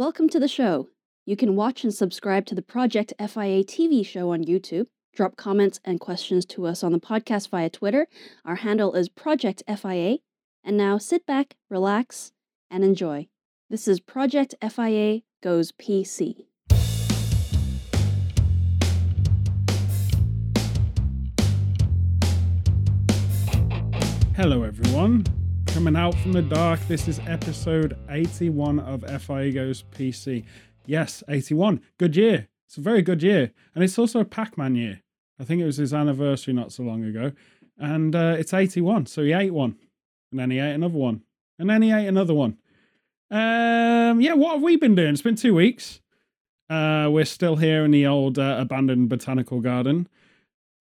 Welcome to the show. You can watch and subscribe to the Project FIA TV show on YouTube. Drop comments and questions to us on the podcast via Twitter. Our handle is Project FIA. And now sit back, relax, and enjoy. This is Project FIA Goes PC. Hello, everyone. Coming out from the dark, this is episode 81 of FIA Goes PC. Yes, 81. Good year. It's a very good year. And it's also a Pac Man year. I think it was his anniversary not so long ago. And uh, it's 81. So he ate one. And then he ate another one. And then he ate another one. Um, yeah, what have we been doing? It's been two weeks. Uh, we're still here in the old uh, abandoned botanical garden.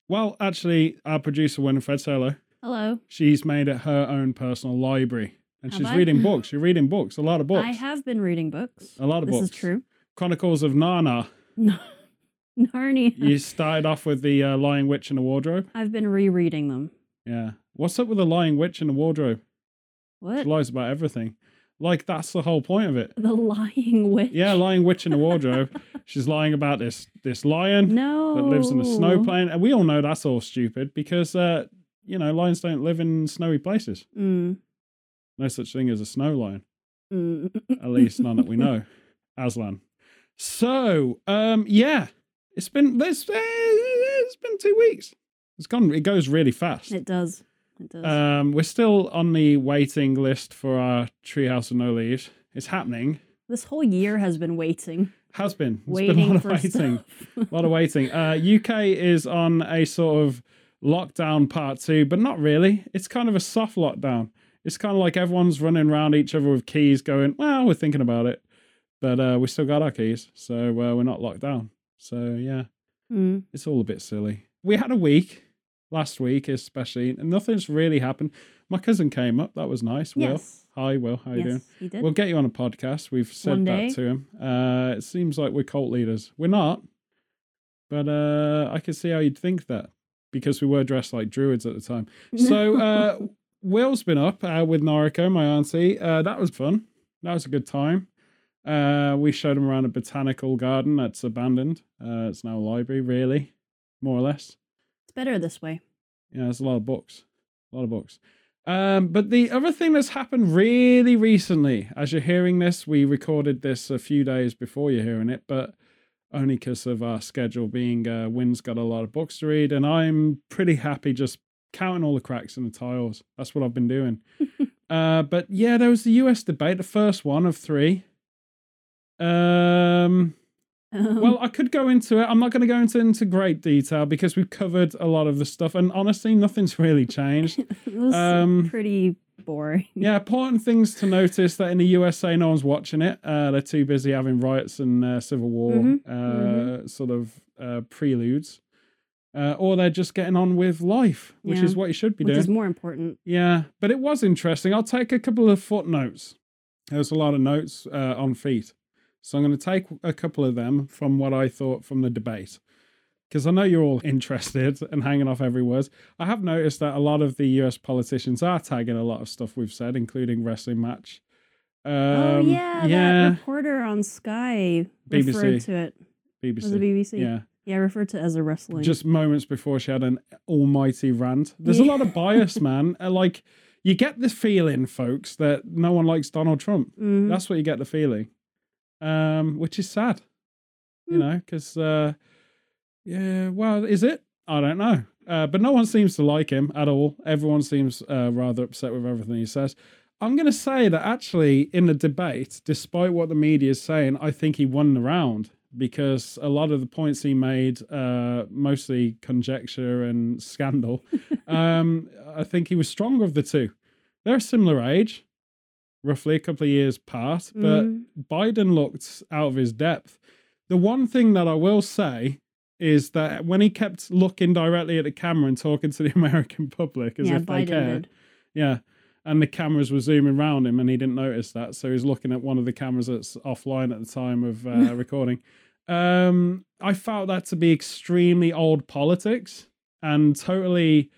Well, actually, our producer Winifred, say hello. Hello. She's made it her own personal library. And Have she's I? reading books. You're reading books, a lot of books. I have been reading books. A lot of this books. This is true. Chronicles of Narnia. Narnia. You started off with the uh, Lying Witch in the Wardrobe. I've been rereading them. Yeah. What's up with the Lying Witch in the Wardrobe? What? She lies about everything. Like, that's the whole point of it. the lying witch. Yeah, Lying Witch in the Wardrobe. She's lying about this this lion No. that lives in a snow plain. And we all know that's all stupid because, uh, you know, lions don't live in snowy places. Mm. No such thing as a snow lion. Mm. at least none that we know. Aslan. So, um, yeah, it's been this. It's been two weeks. It's gone. It goes really fast. It does. It does. Um, we're still on the waiting list for our Treehouse of No Leaves. It's happening. this whole year has been waiting. Has been. It's waiting been a lot of for waiting. A lot of waiting. Uh, UK is on a sort of lockdown part two, but not really. It's kind of a soft lockdown. It's kind of like everyone's running around each other with keys, going, "Well, we're thinking about it," but uh, we still got our keys, so uh, we're not locked down. So yeah, Mm. it's all a bit silly. We had a week last week, especially, and nothing's really happened. My cousin came up. That was nice. Will, Yes. hi, Will. How are you doing? Yes, he did. We'll get you on a podcast. We've said that to him. Uh, it seems like we're cult leaders. We're not, but uh, I can see how you'd think that because we were dressed like druids at the time. So uh, Will's been up uh, with Noriko, my auntie. Uh, that was fun. That was a good time. Uh, we showed him around a botanical garden that's abandoned. Uh, it's now a library, really, more or less. it's better this way. Yeah, there's a lot of books. A lot of books. Um, but the other thing that's happened really recently, as you're hearing this, we recorded this a few days before you're hearing it, but only because of our schedule being uh, Wynn's got a lot of books to read, and I'm pretty happy just counting all the cracks in the tiles. That's what I've been doing. uh, but yeah, there was the US debate, the first one of three. Um, Um, well, I could go into it. I'm not going to go into into great detail because we've covered a lot of the stuff, and honestly, nothing's really changed. um, pretty boring. yeah, important things to notice that in the USA, no one's watching it. Uh, they're too busy having riots and uh, civil war Mhm, uh, sort of uh, preludes, uh, or they're just getting on with life, which Yeah. is what you should be Which doing. Which is more important. Yeah, but it was interesting. I'll take a couple of footnotes. There's a lot of notes uh, on feet. So I'm going to take a couple of them from what I thought from the debate. Because I know you're all interested and hanging off every word. I have noticed that a lot of the US politicians are tagging a lot of stuff we've said, including wrestling match. Um, oh yeah, yeah, that reporter on Sky referred BBC. to it. BBC. Was it BBC? Yeah, Yeah, referred to as a wrestling. just moments before she had an almighty rant. There's a lot of bias, man. Uh, Like, you get the feeling, folks, that no one likes Donald Trump. Mhm. That's what you get the feeling, um, which is sad, you Hmm. know, because uh, yeah, well, is it? I don't know, uh, but no one seems to like him at all. Everyone seems uh, rather upset with everything he says. I'm going to say that actually, in the debate, despite what the media is saying, I think he won the round because a lot of the points he made, uh, mostly conjecture and scandal, um, I think he was stronger of the two. They're a similar age, roughly a couple of years apart, but Mhm. Biden looked out of his depth. The one thing that I will say is that when he kept looking directly at the camera and talking to the American public as yeah, if they Biden cared, did. yeah, and the cameras were zooming around him and he didn't notice that, so he's looking at one of the cameras that's offline at the time of uh, recording. Um, I felt that to be extremely old politics and totally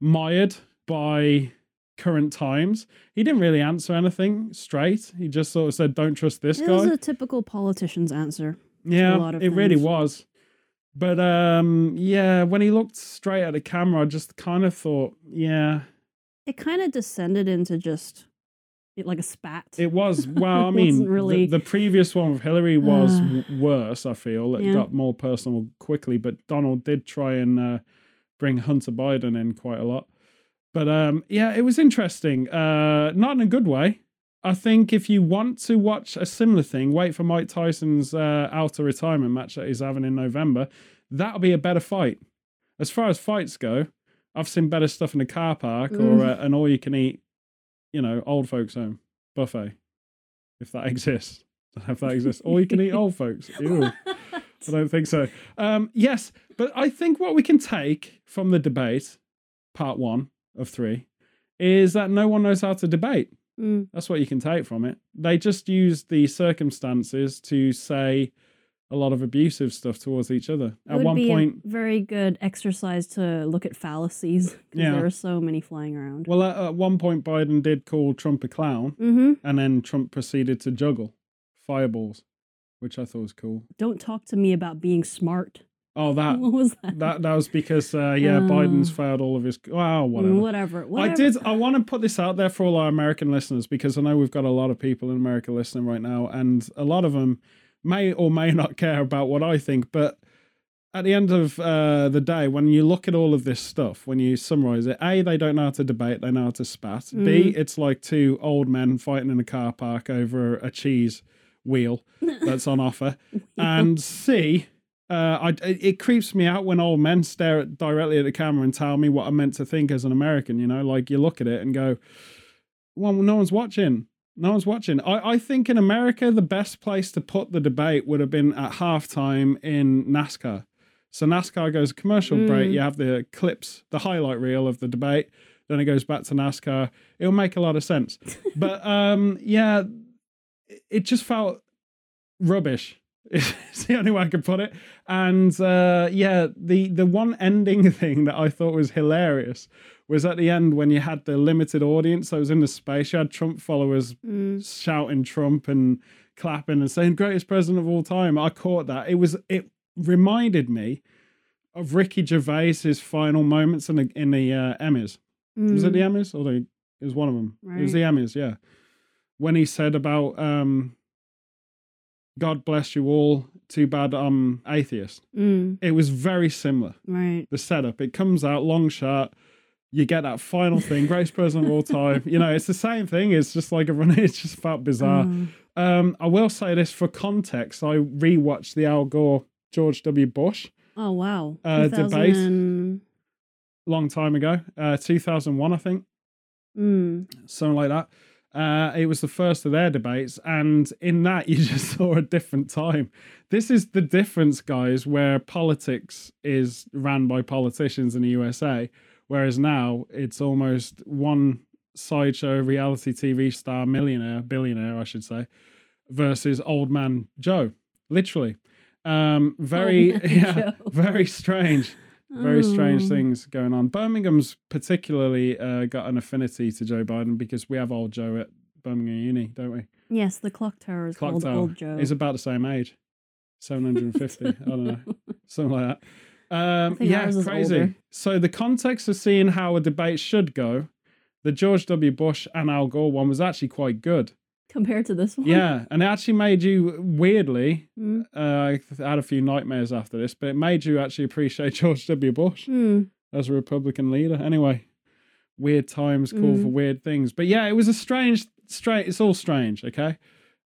mired by current times. He didn't really answer anything straight. He just sort of said, "Don't trust this It guy." was a typical politician's answer. yeah, lot of it really was. But um, yeah, when he looked straight at the camera, I just kind of thought, yeah, It kind of descended into just it, like a spat. it was. Well, I mean, wasn't the- really- the, previous one with Hillary was Uh, worse. I feel it yeah. got more personal quickly, but Donald did try and uh, bring Hunter Biden in quite a lot. But um, yeah, it was interesting. Uh, not in a good way. I think if you want to watch a similar thing, wait for Mike Tyson's uh, outer retirement match that he's having in November. That'll be a better fight. As far as fights go, I've seen better stuff in a car park or Mm. uh, an all-you-can-eat, you know, old folks' home buffet, if that exists. If that exists. All you can eat old folks. Ew. I don't think so. Um, yes, but I think what we can take from the debate, part one of three, is that no one knows how to debate. Mm, That's what you can take from it. They just use the circumstances to say a lot of abusive stuff towards each other. it At would one be point, a very good exercise to look at fallacies because Yeah. there are so many flying around. well, at, at one point, Biden did call Trump a clown, mm-hmm. and then Trump proceeded to juggle fireballs, which I thought was cool. Don't talk to me about being smart. Oh, that what was that? that that was because uh, yeah, Oh. Biden's failed all of his. Well, whatever. Mm, whatever. whatever. I did. I want to put this out there for all our American listeners because I know we've got a lot of people in America listening right now, and a lot of them may or may not care about what I think. But at the end of uh, the day, when you look at all of this stuff, when you summarize it, a they don't know how to debate; they know how to spat. B Mhm. it's like two old men fighting in a car park over a cheese wheel that's on offer, and C. Uh, I, it creeps me out when old men stare at, directly at the camera and tell me what I'm meant to think as an American. You know, like you look at it and go, "Well, no one's watching. No one's watching." I, I think in America, the best place to put the debate would have been at halftime in NASCAR. So NASCAR goes commercial break. Mm. You have the clips, the highlight reel of the debate. Then it goes back to NASCAR. It'll make a lot of sense. but um, yeah, it just felt rubbish. It's the only way I could put it. And uh, yeah, the the one ending thing that I thought was hilarious was at the end when you had the limited audience that was in the space. You had Trump followers Mm, shouting Trump and clapping and saying greatest president of all time. I caught that. It was it reminded me of Ricky Gervais's final moments in the in the uh, Emmys. Was it the mm. Emmys or the? It was one of them. It was the Emmys, yeah. When he said about um, God bless you all. Too bad I'm atheist. Mm, It was very similar. right. The setup. It comes out long shot. You get that final thing, greatest president of all time. You know, it's the same thing. It's just like a run. It's just felt bizarre. Mm. Um, I will say this for context. I rewatched the Al Gore George W. Bush Oh wow. Uh, debate. long time ago, uh, 2001, I think. Mm, something like that. Uh, it was the first of their debates, and in that you just saw a different time. This is the difference, guys, where politics is ran by politicians in the USA, whereas now it's almost one sideshow reality TV star, millionaire, billionaire, I should say, versus old man Joe, literally. Um, very, man yeah, Joe. very strange very strange Oh. things going on. Birmingham's particularly uh, got an affinity to Joe Biden because we have old Joe at Birmingham Uni, don't we? Yes, the clock tower is Clock called Tower. Old Joe. He's about the same age, seven hundred and fifty. I don't know, something like that. Um, yeah, crazy. older. So the context of seeing how a debate should go, the George W. Bush and Al Gore one was actually quite good. Compared to this one. Yeah, and it actually made you weirdly. Mm. Uh, I had a few nightmares after this, but it made you actually appreciate George W. Bush Hmm. as a Republican leader. Anyway, weird times call for Mm. weird things. But yeah, it was a strange, strange. It's all strange. Okay,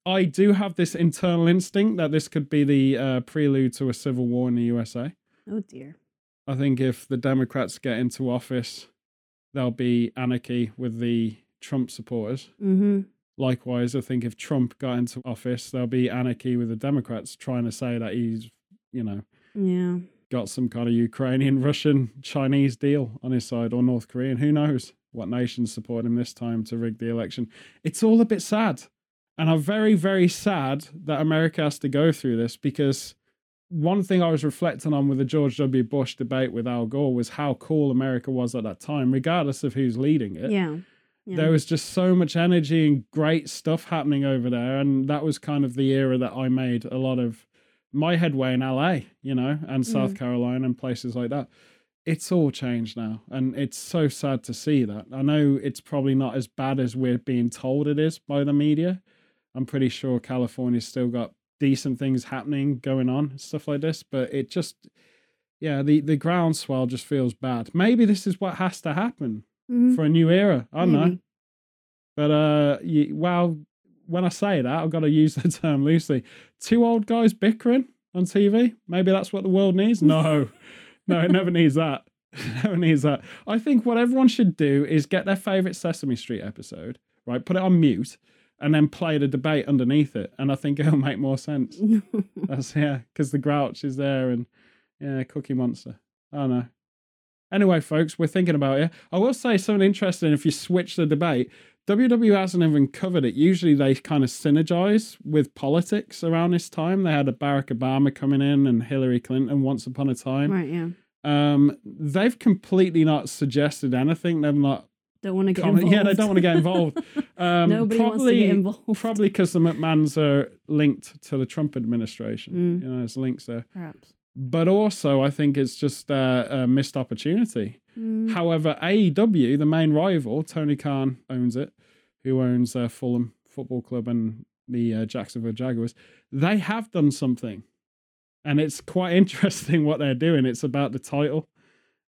I do have this internal instinct that this could be the uh, prelude to a civil war in the USA. Oh dear. I think if the Democrats get into office, there'll be anarchy with the Trump supporters. Mm-hmm. Likewise, I think if Trump got into office, there'll be anarchy with the Democrats trying to say that he's, you know, Yeah. got some kind of Ukrainian, Russian, Chinese deal on his side or North Korean. Who knows what nations support him this time to rig the election? It's all a bit sad. And I'm very, very sad that America has to go through this because one thing I was reflecting on with the George W. Bush debate with Al Gore was how cool America was at that time, regardless of who's leading it. Yeah. Yeah. there was just so much energy and great stuff happening over there and that was kind of the era that i made a lot of my headway in la you know and south Mm. carolina and places like that. It's all changed now and it's so sad to see that. I know it's probably not as bad as we're being told it is by the media. I'm pretty sure california's still got decent things happening going on stuff like this but it just yeah the the groundswell just feels bad. Maybe this is what has to happen Mhm. for a new era. I don't know. But uh, well, when I say that, I've got to use the term loosely. Two old guys bickering on TV. Maybe that's what the world needs. No, no, it never needs that. It never needs that. I think what everyone should do is get their favorite Sesame Street episode, right? Put it on mute, and then play the debate underneath it. And I think it'll make more sense. That's yeah, because the Grouch is there, and yeah, Cookie Monster. I don't know. Anyway, folks, we're thinking about it. I will say something interesting. If you switch the debate, WWE hasn't even covered it. Usually, they kind of synergize with politics around this time. They had a Barack Obama coming in and Hillary Clinton once upon a time. right. Yeah. Um, they've completely not suggested anything. They've not. Don't want to get comment- involved. Yeah, they don't want to get involved. Um, Nobody wants to probably, get involved. Probably because the McMahons are linked to the Trump administration. Mm. You know, there's links there Perhaps. But also I think it's just uh, a missed opportunity. Mm. However, AEW, the main rival, Tony Khan owns it, who owns uh, Fulham Football Club and the uh, Jacksonville Jaguars. They have done something, and it's quite interesting what they're doing. It's about the title,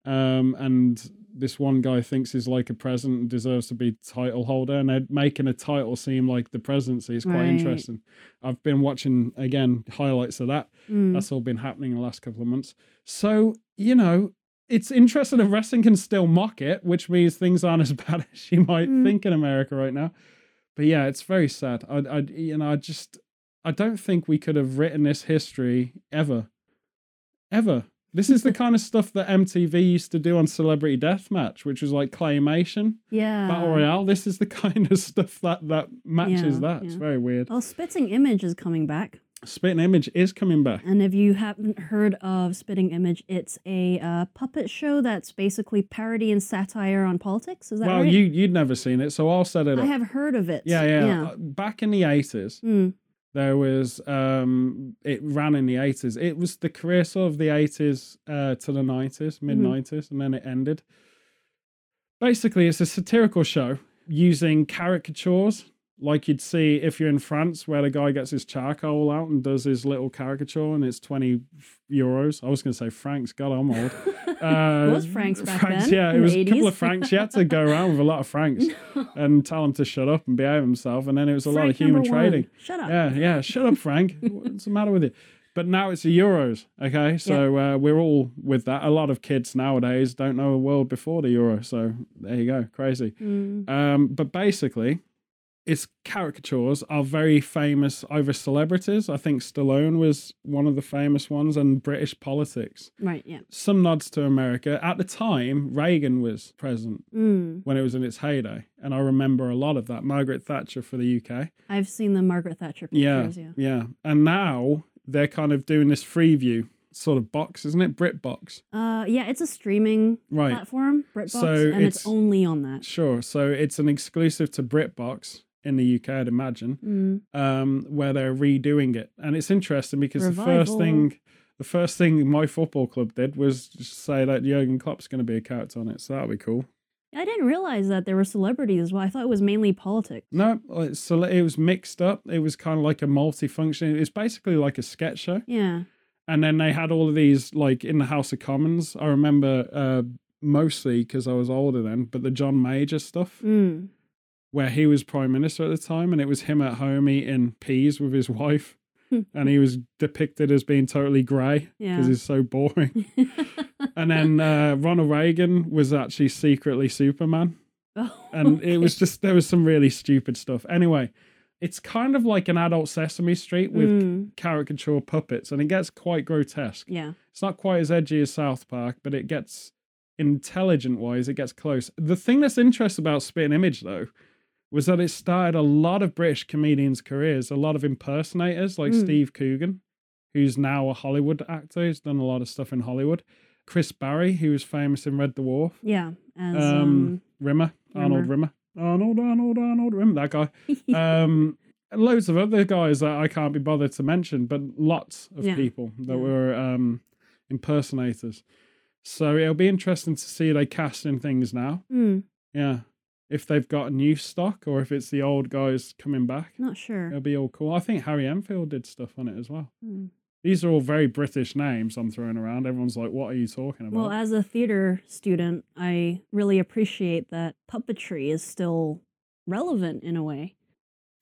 um, and this one guy thinks he's like a president and deserves to be title holder, and they're making a title seem like the presidency. is quite Right. interesting. I've been watching again highlights of that. Mm. That's all been happening in the last couple of months. So, you know, it's interesting that wrestling can still mock it, which means things aren't as bad as you might Mm. think in America right now. But yeah, it's very sad. I, I, you know, I just, I don't think we could have written this history ever, ever. This is the kind of stuff that MTV used to do on Celebrity Deathmatch, which was like claymation, yeah. battle royale. This is the kind of stuff that that matches Yeah, that. It's very weird. Oh, Spitting Image is coming back. Spitting Image is coming back. And if you haven't heard of Spitting Image, it's a uh, puppet show that's basically parody and satire on politics. Is that right? Well, right? you you'd never seen it, so I'll set it up. I up. have heard of it. Yeah, yeah. yeah. Uh, Back in the eighties, Mm. There was um, it ran in the eighties. It was the career sort of the eighties uh, to the nineties, mid Mm-hmm. 90s and then it ended. Basically, it's a satirical show using caricatures, like you'd see if you're in France, where the guy gets his charcoal out and does his little caricature, and it's twenty euros. I was going to say francs. God, I'm old. Uh, It was francs back francs, then, Yeah, it was a couple of francs. You had to go around with a lot of francs and tell him to shut up and behave himself. And then it was a lot of human trading. Shut up. Yeah, yeah. Shut up, Frank. What's the matter with you? But now it's the euros. Okay, so uh, we're all with that. A lot of kids nowadays don't know a world before the euro. So there you go, crazy. Mm. Um, but basically, its caricatures are very famous over celebrities. I think Stallone was one of the famous ones, and British politics. Right, yeah. Some nods to America. At the time, Reagan was present Mm. when it was in its heyday, and I remember a lot of that. Margaret Thatcher for the UK. I've seen the Margaret Thatcher Yeah, pictures, yeah. yeah. And now they're kind of doing this Freeview sort of box, isn't it? BritBox. Uh, yeah, it's a streaming Right. platform, BritBox, So and it's, it's- only on that. Sure. So it's an exclusive to BritBox in the UK, I'd imagine, Mm. um, where they're redoing it. And it's interesting because the first thing the first thing my football club did was just say that Jurgen Klopp's going to be a character on it. So that'll be cool. I didn't realize that there were celebrities well. I thought it was mainly politics. No, so it was mixed up. It was kind of like a multi-function. It's basically like a sketch show. Yeah. and then they had all of these like in the House of Commons. I remember uh, mostly because I was older then, but the John Major stuff Mm. Where he was prime minister at the time, and it was him at home eating peas with his wife, and he was depicted as being totally grey because Yeah. he's so boring. and then uh, Ronald Reagan was actually secretly Superman, Oh, and it was just there was some really stupid stuff. Anyway. It's kind of like an adult Sesame Street with Mm. caricature puppets, and it gets quite grotesque. Yeah. It's not quite as edgy as South Park, but it gets intelligent wise, it gets close. The thing that's interesting about Spitting Image though was that it started a lot of British comedians' careers, a lot of impersonators like Mm. Steve Coogan, who's now a Hollywood actor, who's done a lot of stuff in Hollywood. Chris Barrie, who was famous in Red Dwarf. Yeah. As Um, um, Rimmer, Arnold Rimmer. Arnold, Arnold, Arnold. Remember that guy? um, loads of other guys that I can't be bothered to mention, but lots of Yeah. people that Yeah. were um, impersonators. So it'll be interesting to see they cast in things now. Hmm, Yeah. If they've got new stock or if it's the old guys coming back, not sure. it'll be all cool. I think Harry Enfield did stuff on it as well. Hmm. These are all very British names I'm throwing around. Everyone's like, what are you talking about? Well, as a theater student, I really appreciate that puppetry is still relevant in a way.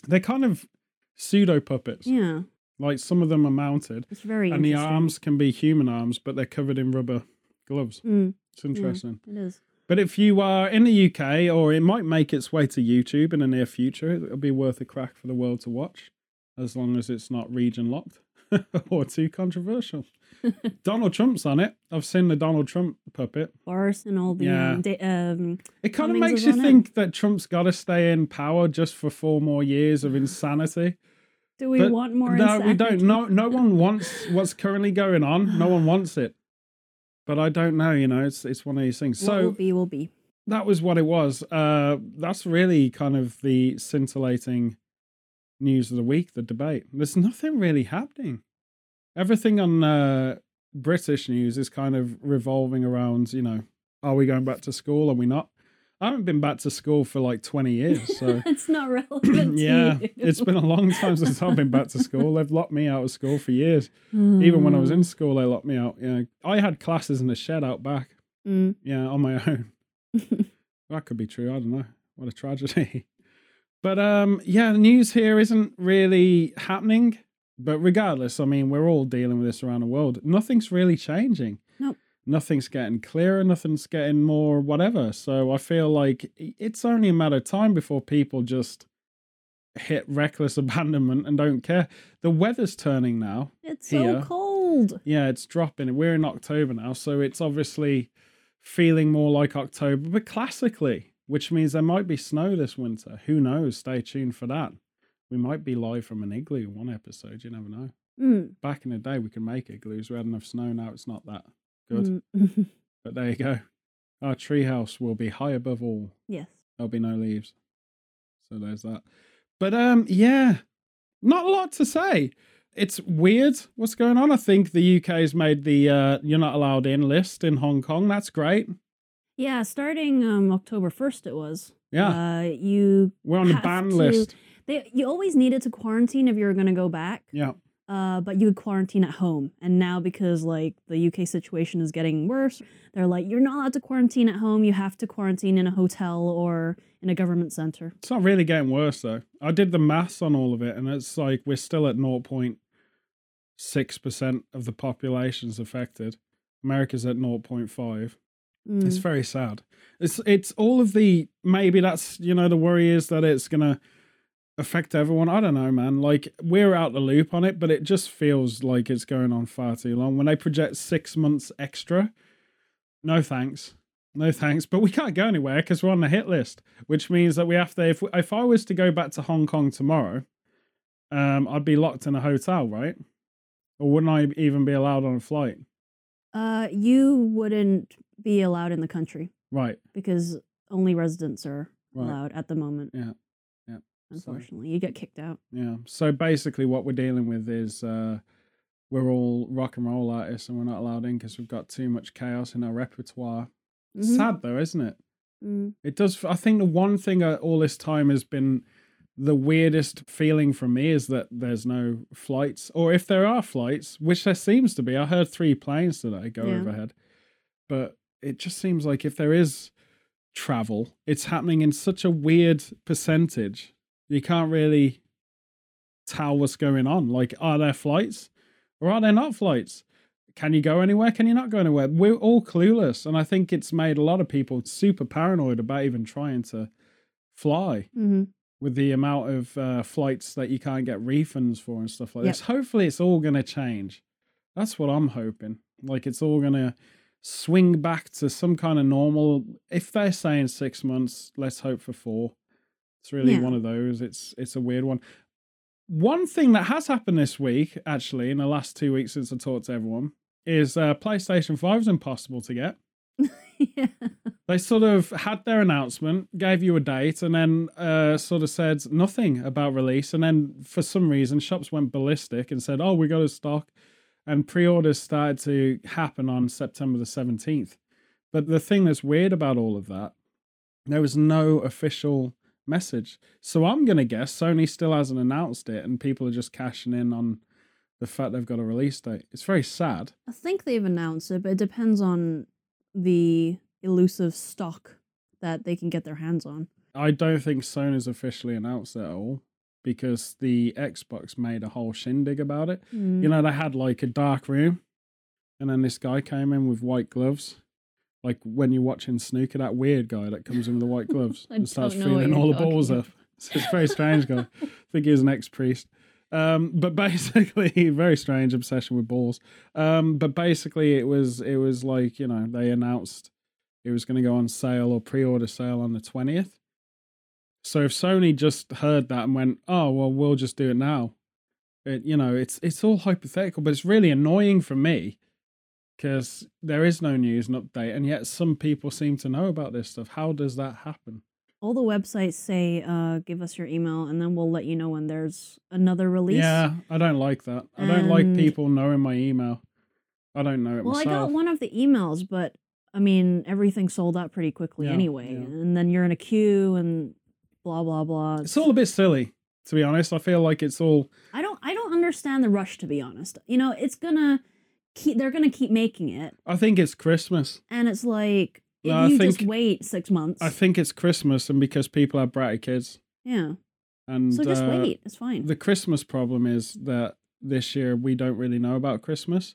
They're kind of pseudo puppets. Yeah, Like some of them are mounted. it's very and the arms can be human arms, but they're covered in rubber gloves. Mm, It's interesting. it is. But if you are in the UK, or it might make its way to YouTube in the near future, it'll be worth a crack for the world to watch, as long as it's not region locked or too controversial. Donald Trump's on it. I've seen the Donald Trump puppet. Bars and all the Yeah. um, da- um, It kind of makes you on it. think that Trump's got to stay in power just for four more years of insanity. do we But want more? no, we don't. insanity? No, no one wants what's currently going on. No one wants it. But I don't know. You know, it's it's one of these things. What So will be will be. that was what it was. Uh, that's really kind of the scintillating news of the week. The debate. There's nothing really happening. Everything on uh, British news is kind of revolving around. You know, are we going back to school? Are we not? I haven't been back to school for like 20 years. So it's not relevant. yeah, you. it's been a long time since I've been back to school. They've locked me out of school for years. Even when I was in school, they locked me out. Yeah, I had classes in the shed out back. Mm. Yeah, on my own. that could be true. I don't know. What a tragedy. But um, yeah, the news here isn't really happening. But regardless, I mean, we're all dealing with this around the world. Nothing's really changing. Nothing's getting clearer. Nothing's getting more whatever. So I feel like it's only a matter of time before people just hit reckless abandonment and don't care. The weather's turning now. It's so cold. Yeah, it's dropping. We're in October now, so it's obviously feeling more like October, but classically, which means there might be snow this winter. Who knows? Stay tuned for that. We might be live from an igloo one episode. You never know. Mm. Back in the day, we could make igloos. We had enough snow. Now it's not that good. Mm. But there you go. Our treehouse will be high above all. yes. There'll be no leaves. So there's that. But um, yeah, not a lot to say. It's weird what's going on. I think the UK's made the uh, you're not allowed in list in Hong Kong. That's great. Yeah, starting um October first, it was. Yeah, Uh, you we're on the ban to- list. they you always needed to quarantine if you were gonna go back. Yeah, Uh, but you would quarantine at home. And now because like the UK situation is getting worse, they're like, you're not allowed to quarantine at home. You have to quarantine in a hotel or in a government center. it's not really getting worse though. I did the maths on all of it, and it's like we're still at 0.6 percent of the population's affected. America's at 0.5. It's Mm. very sad. It's it's all of the maybe that's you know the worry is that it's gonna affect everyone. I don't know, man. Like we're out the loop on it, but it just feels like it's going on far too long. When they project six months extra, no thanks, no thanks. But we can't go anywhere because we're on the hit list, which means that we have to. If if I was to go back to Hong Kong tomorrow, um, I'd be locked in a hotel, right? Or wouldn't I even be allowed on a flight? Uh, you wouldn't be allowed in the country Right, because only residents are right. allowed at the moment. Yeah. So- Unfortunately, you get kicked out. Yeah. So basically, what we're dealing with is uh, we're all rock and roll artists, and we're not allowed in because we've got too much chaos in our repertoire. Mhm. Sad though, isn't it? Mm. It does. I think the one thing all this time has been the weirdest feeling for me is that there's no flights, or if there are flights, which there seems to be. I heard three planes today go Yeah. overhead, but it just seems like if there is travel, it's happening in such a weird percentage. You can't really tell what's going on. Like, are there flights or are there not flights? Can you go anywhere? Can you not go anywhere? We're all clueless. And I think it's made a lot of people super paranoid about even trying to fly hmm with the amount of uh, flights that you can't get refunds for and stuff like Yep. this. Hopefully, it's all going to change. That's what I'm hoping. Like, it's all going to swing back to some kind of normal. If they're saying six months, let's hope for four. It's really Yeah. one of those. It's it's a weird one. One thing that has happened this week, actually, in the last two weeks since I talked to everyone, is uh, PlayStation 5 is impossible to get. yeah. They sort of had their announcement, gave you a date, and then uh, sort of said nothing about release. And then for some reason, shops went ballistic and said, "Oh, we got a stock," and pre-orders started to happen on September the seventeenth. But the thing that's weird about all of that, there was no official message. So I'm gonna guess Sony still hasn't announced it, and people are just cashing in on the fact they've got a release date. It's very sad. I think they've announced it, but it depends on the elusive stock that they can get their hands on. I don't think Sony's officially announced it at all because the Xbox made a whole shindig about it. Mm. You know, they had like a dark room, and then this guy came in with white gloves. Like when you're watching snooker, that weird guy that comes in with the white gloves and starts don't know what feeling all the balls about. up. It's a very strange guy. I think he was an ex priest. Um, but basically, very strange obsession with balls. Um, but basically, it was it was like you know they announced it was going to go on sale or pre-order sale on the twentieth. So if Sony just heard that and went, "Oh well, we'll just do it now," it you know it's it's all hypothetical, but it's really annoying for me because there is no news and update, and yet some people seem to know about this stuff. How does that happen? All the websites say, uh, give us your email and then we'll let you know when there's another release. Yeah, I don't like that. I don't like people knowing my email. I don't know it Well, I got one of the emails, but I mean, everything sold out pretty quickly Yeah, anyway. yeah. And then you're in a queue and blah, blah, blah. It's all a bit silly, to be honest. I feel like it's all I don't I don't understand the rush to be honest. You know, it's gonna keep they're gonna keep making it. I think it's Christmas. And it's like No, you just wait six months. I think it's Christmas and because people have bratty kids. yeah. And So just uh, wait. It's fine. The Christmas problem is that this year we don't really know about Christmas.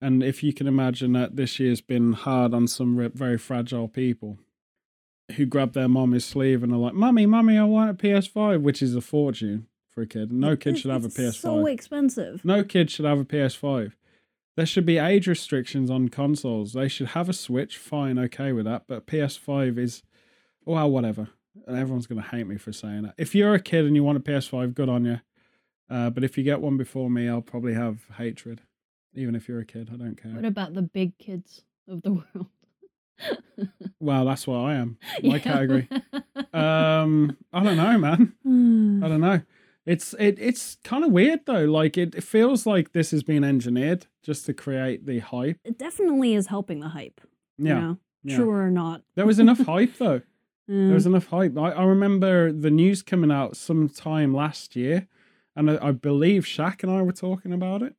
And if you can imagine that this year's been hard on some very fragile people who grab their mommy's sleeve and are like, Mummy, Mummy, I want a PS5, which is a fortune for a kid. No kid It's- should have a PS5. So expensive. No kid should have a PS5. There should be age restrictions on consoles. They should have a Switch, fine, okay with that. But PS5 is, well, whatever. And everyone's going to hate me for saying that. If you're a kid and you want a PS5, good on you. Uh, but if you get one before me, I'll probably have hatred. Even if you're a kid, I don't care. What about the big kids of the world? Well, that's what I am. My Yeah. category. Um, I don't know, man. I don't know. It's it it's kind of weird though. Like it, it feels like this has been engineered just to create the hype. it definitely is helping the hype. Yeah. You know? yeah. True or not. There was enough hype though. Mm. There was enough hype. I, I remember the news coming out sometime last year, and I, I believe Shaq and I were talking about it.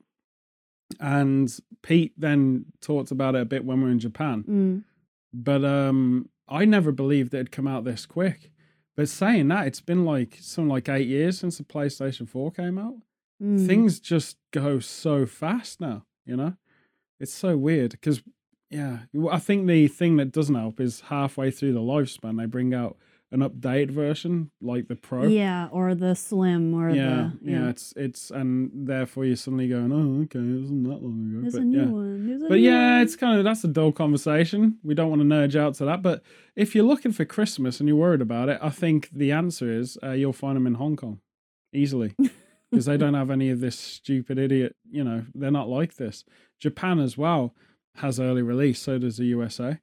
And Pete then talked about it a bit when we were in Japan. Mm. But um, I never believed it'd come out this quick. But saying that, it's been like something like eight years since the PlayStation 4 came out. Mm. Things just go so fast now, you know? It's so weird because, yeah, I think the thing that doesn't help is halfway through the lifespan, they bring out an update version like the Pro. Yeah, or the slim or Yeah, the yeah, it's it's and therefore you're suddenly going, oh, okay, it wasn't that long ago. There's but a new yeah, one. There's a but yeah, one. it's kind of that's a dull conversation. We don't want to nudge out to that. But if you're looking for Christmas and you're worried about it, I think the answer is uh, you'll find them in Hong Kong easily because they don't have any of this stupid idiot. You know, they're not like this. Japan as well has early release. So does the USA.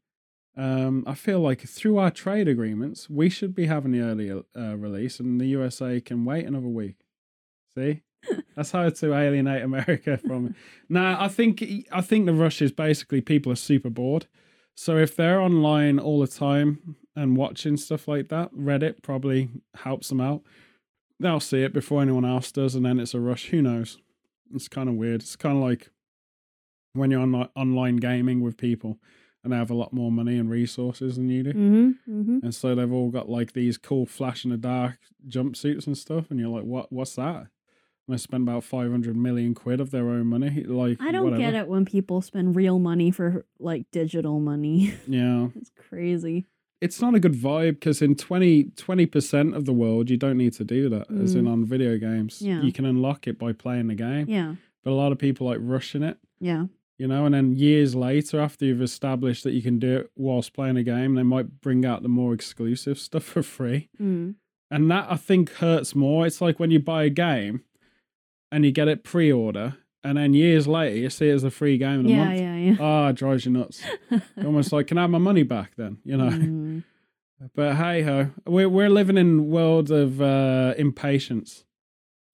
Um, I feel like through our trade agreements, we should be having the early uh, release, and the USA can wait another week. See, that's how to alienate America from it. Nah, I think I think the rush is basically people are super bored. So if they're online all the time and watching stuff like that, Reddit probably helps them out. They'll see it before anyone else does, and then it's a rush. Who knows? It's kind of weird. It's kind of like when you're on online gaming with people and they have a lot more money and resources than you do. Mm-hmm. Mm-hmm. And so they've all got like these cool flash in the dark jumpsuits and stuff, and you're like, "What? What's that?" And they spend about five hundred million quid of their own money. Like, I don't whatever. get it when people spend real money for like digital money. Yeah, it's crazy. it's not a good vibe because in 20 percent of the world, you don't need to do that. As in Mm. on video games, Yeah. you can unlock it by playing the game. Yeah. But a lot of people like rushing it. Yeah. You know, and then years later, after you've established that you can do it whilst playing a game, they might bring out the more exclusive stuff for free. Mm. And that I think hurts more. It's like when you buy a game and you get it pre order and then years later you see it as a free game in a Yeah, month. yeah, yeah. Ah, it drives you nuts. Almost like, can I have my money back then? You know. Mm. But hey ho, we're we're living in a world of uh, impatience,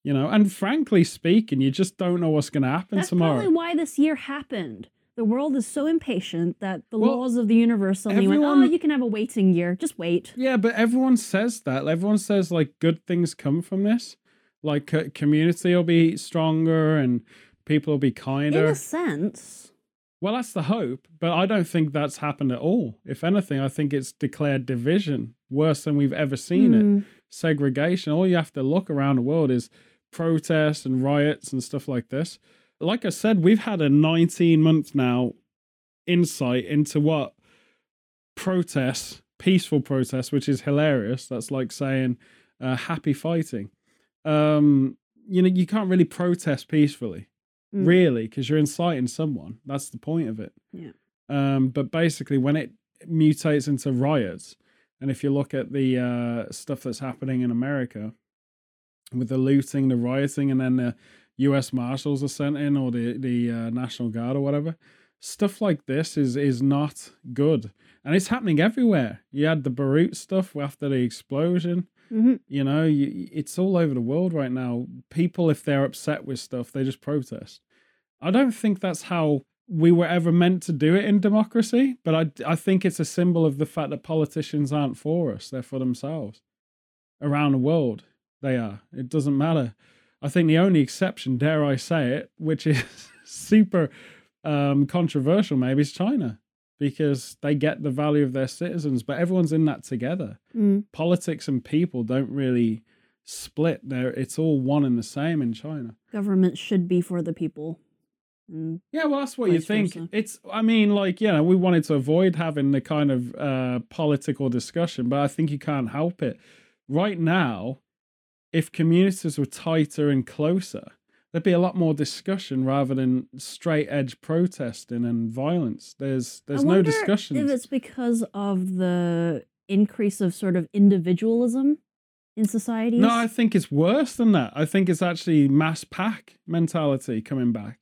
you know. And frankly speaking, you just don't know what's going to happen That's tomorrow. probably why this year happened. The world is so impatient that the Well, laws of the universe suddenly went, oh, you can have a waiting year. Just wait. Yeah, but everyone says that. Everyone says like good things come from this. Like uh, community will be stronger and people will be kinder. In a sense. Well, that's the hope, but I don't think that's happened at all. If anything, I think it's declared division worse than we've ever seen it. Hmm. Segregation. All you have to look around the world is protests and riots and stuff like this. Like I said, we've had a 19 month now insight into what protests, peaceful protests, which is hilarious. That's like saying uh, happy fighting. Um, you know, you can't really protest peacefully Mm. really because you're inciting someone that's the point of it Yeah. um but basically when it mutates into riots and if you look at the uh stuff that's happening in america with the looting the rioting and then the us marshals are sent in or the the uh, national guard or whatever stuff like this is is not good and it's happening everywhere you had the beirut stuff after the explosion Mhm. you know, you, it's all over the world right now. People, if they're upset with stuff, they just protest. I don't think that's how we were ever meant to do it in democracy, but I, I think it's a symbol of the fact that politicians aren't for us, they're for themselves. Around the world, they are. It doesn't matter. I think the only exception, dare I say it, which is super um, controversial maybe, is China because they get the value of their citizens, but everyone's in that together Mm. politics and people don't really split there it's all one and the same in china Government should be for the people. Yeah well that's what you think versa. it's i mean like you know we wanted to avoid having the kind of uh political discussion but i think you can't help it right now if communities were tighter and closer there'd be a lot more discussion rather than straight edge protesting and violence there's there's no discussion If it's because of the increase of sort of individualism in society. No, I think it's worse than that. I think it's actually mass pack mentality coming back.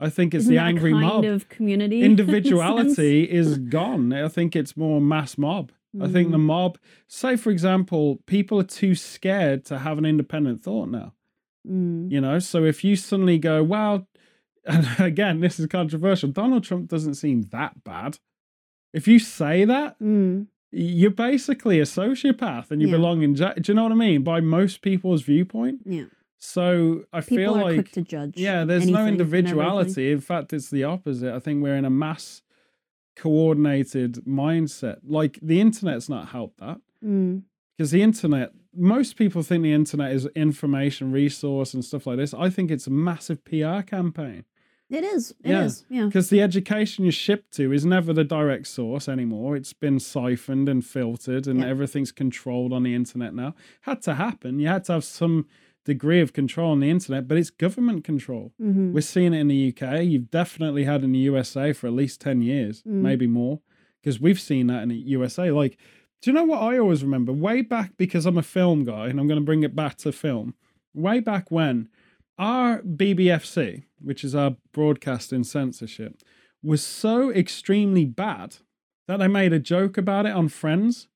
I think it's Isn't the angry kind mob. of community. in? Individuality is gone. I think it's more mass mob. I think the Mm. mob, say for example, people are too scared to have an independent thought now. Mm. You know, so if you suddenly go, well, and again, this is controversial. Donald Trump doesn't seem that bad. If you say that, Mm. you're basically a sociopath and you Yeah. belong in. Do you know what I mean? By most people's viewpoint. Yeah. So I People feel are like quick to judge. yeah, there's no anything and everything. individuality. In fact, it's the opposite. I think we're in a mass coordinated mindset. Like the internet's not helped that Mm. because the internet. Most people think the internet is information resource and stuff like this. I think it's a massive PR campaign It is. It is. Yeah. Yeah. because the education you're shipped to is never the direct source anymore. It's been siphoned and filtered, and Yeah. everything's controlled on the internet now. Had to happen. You had to have some degree of control on the internet, but it's government control. hmm We're seeing it in the UK. You've definitely had in the USA for at least 10 years, Mm. maybe more, because we've seen that in the USA. Like, do you know what I always remember? Way back, because I'm a film guy and I'm going to bring it back to film, way back when our BBFC, which is our broadcasting censorship, was so extremely bad that they made a joke about it on Friends.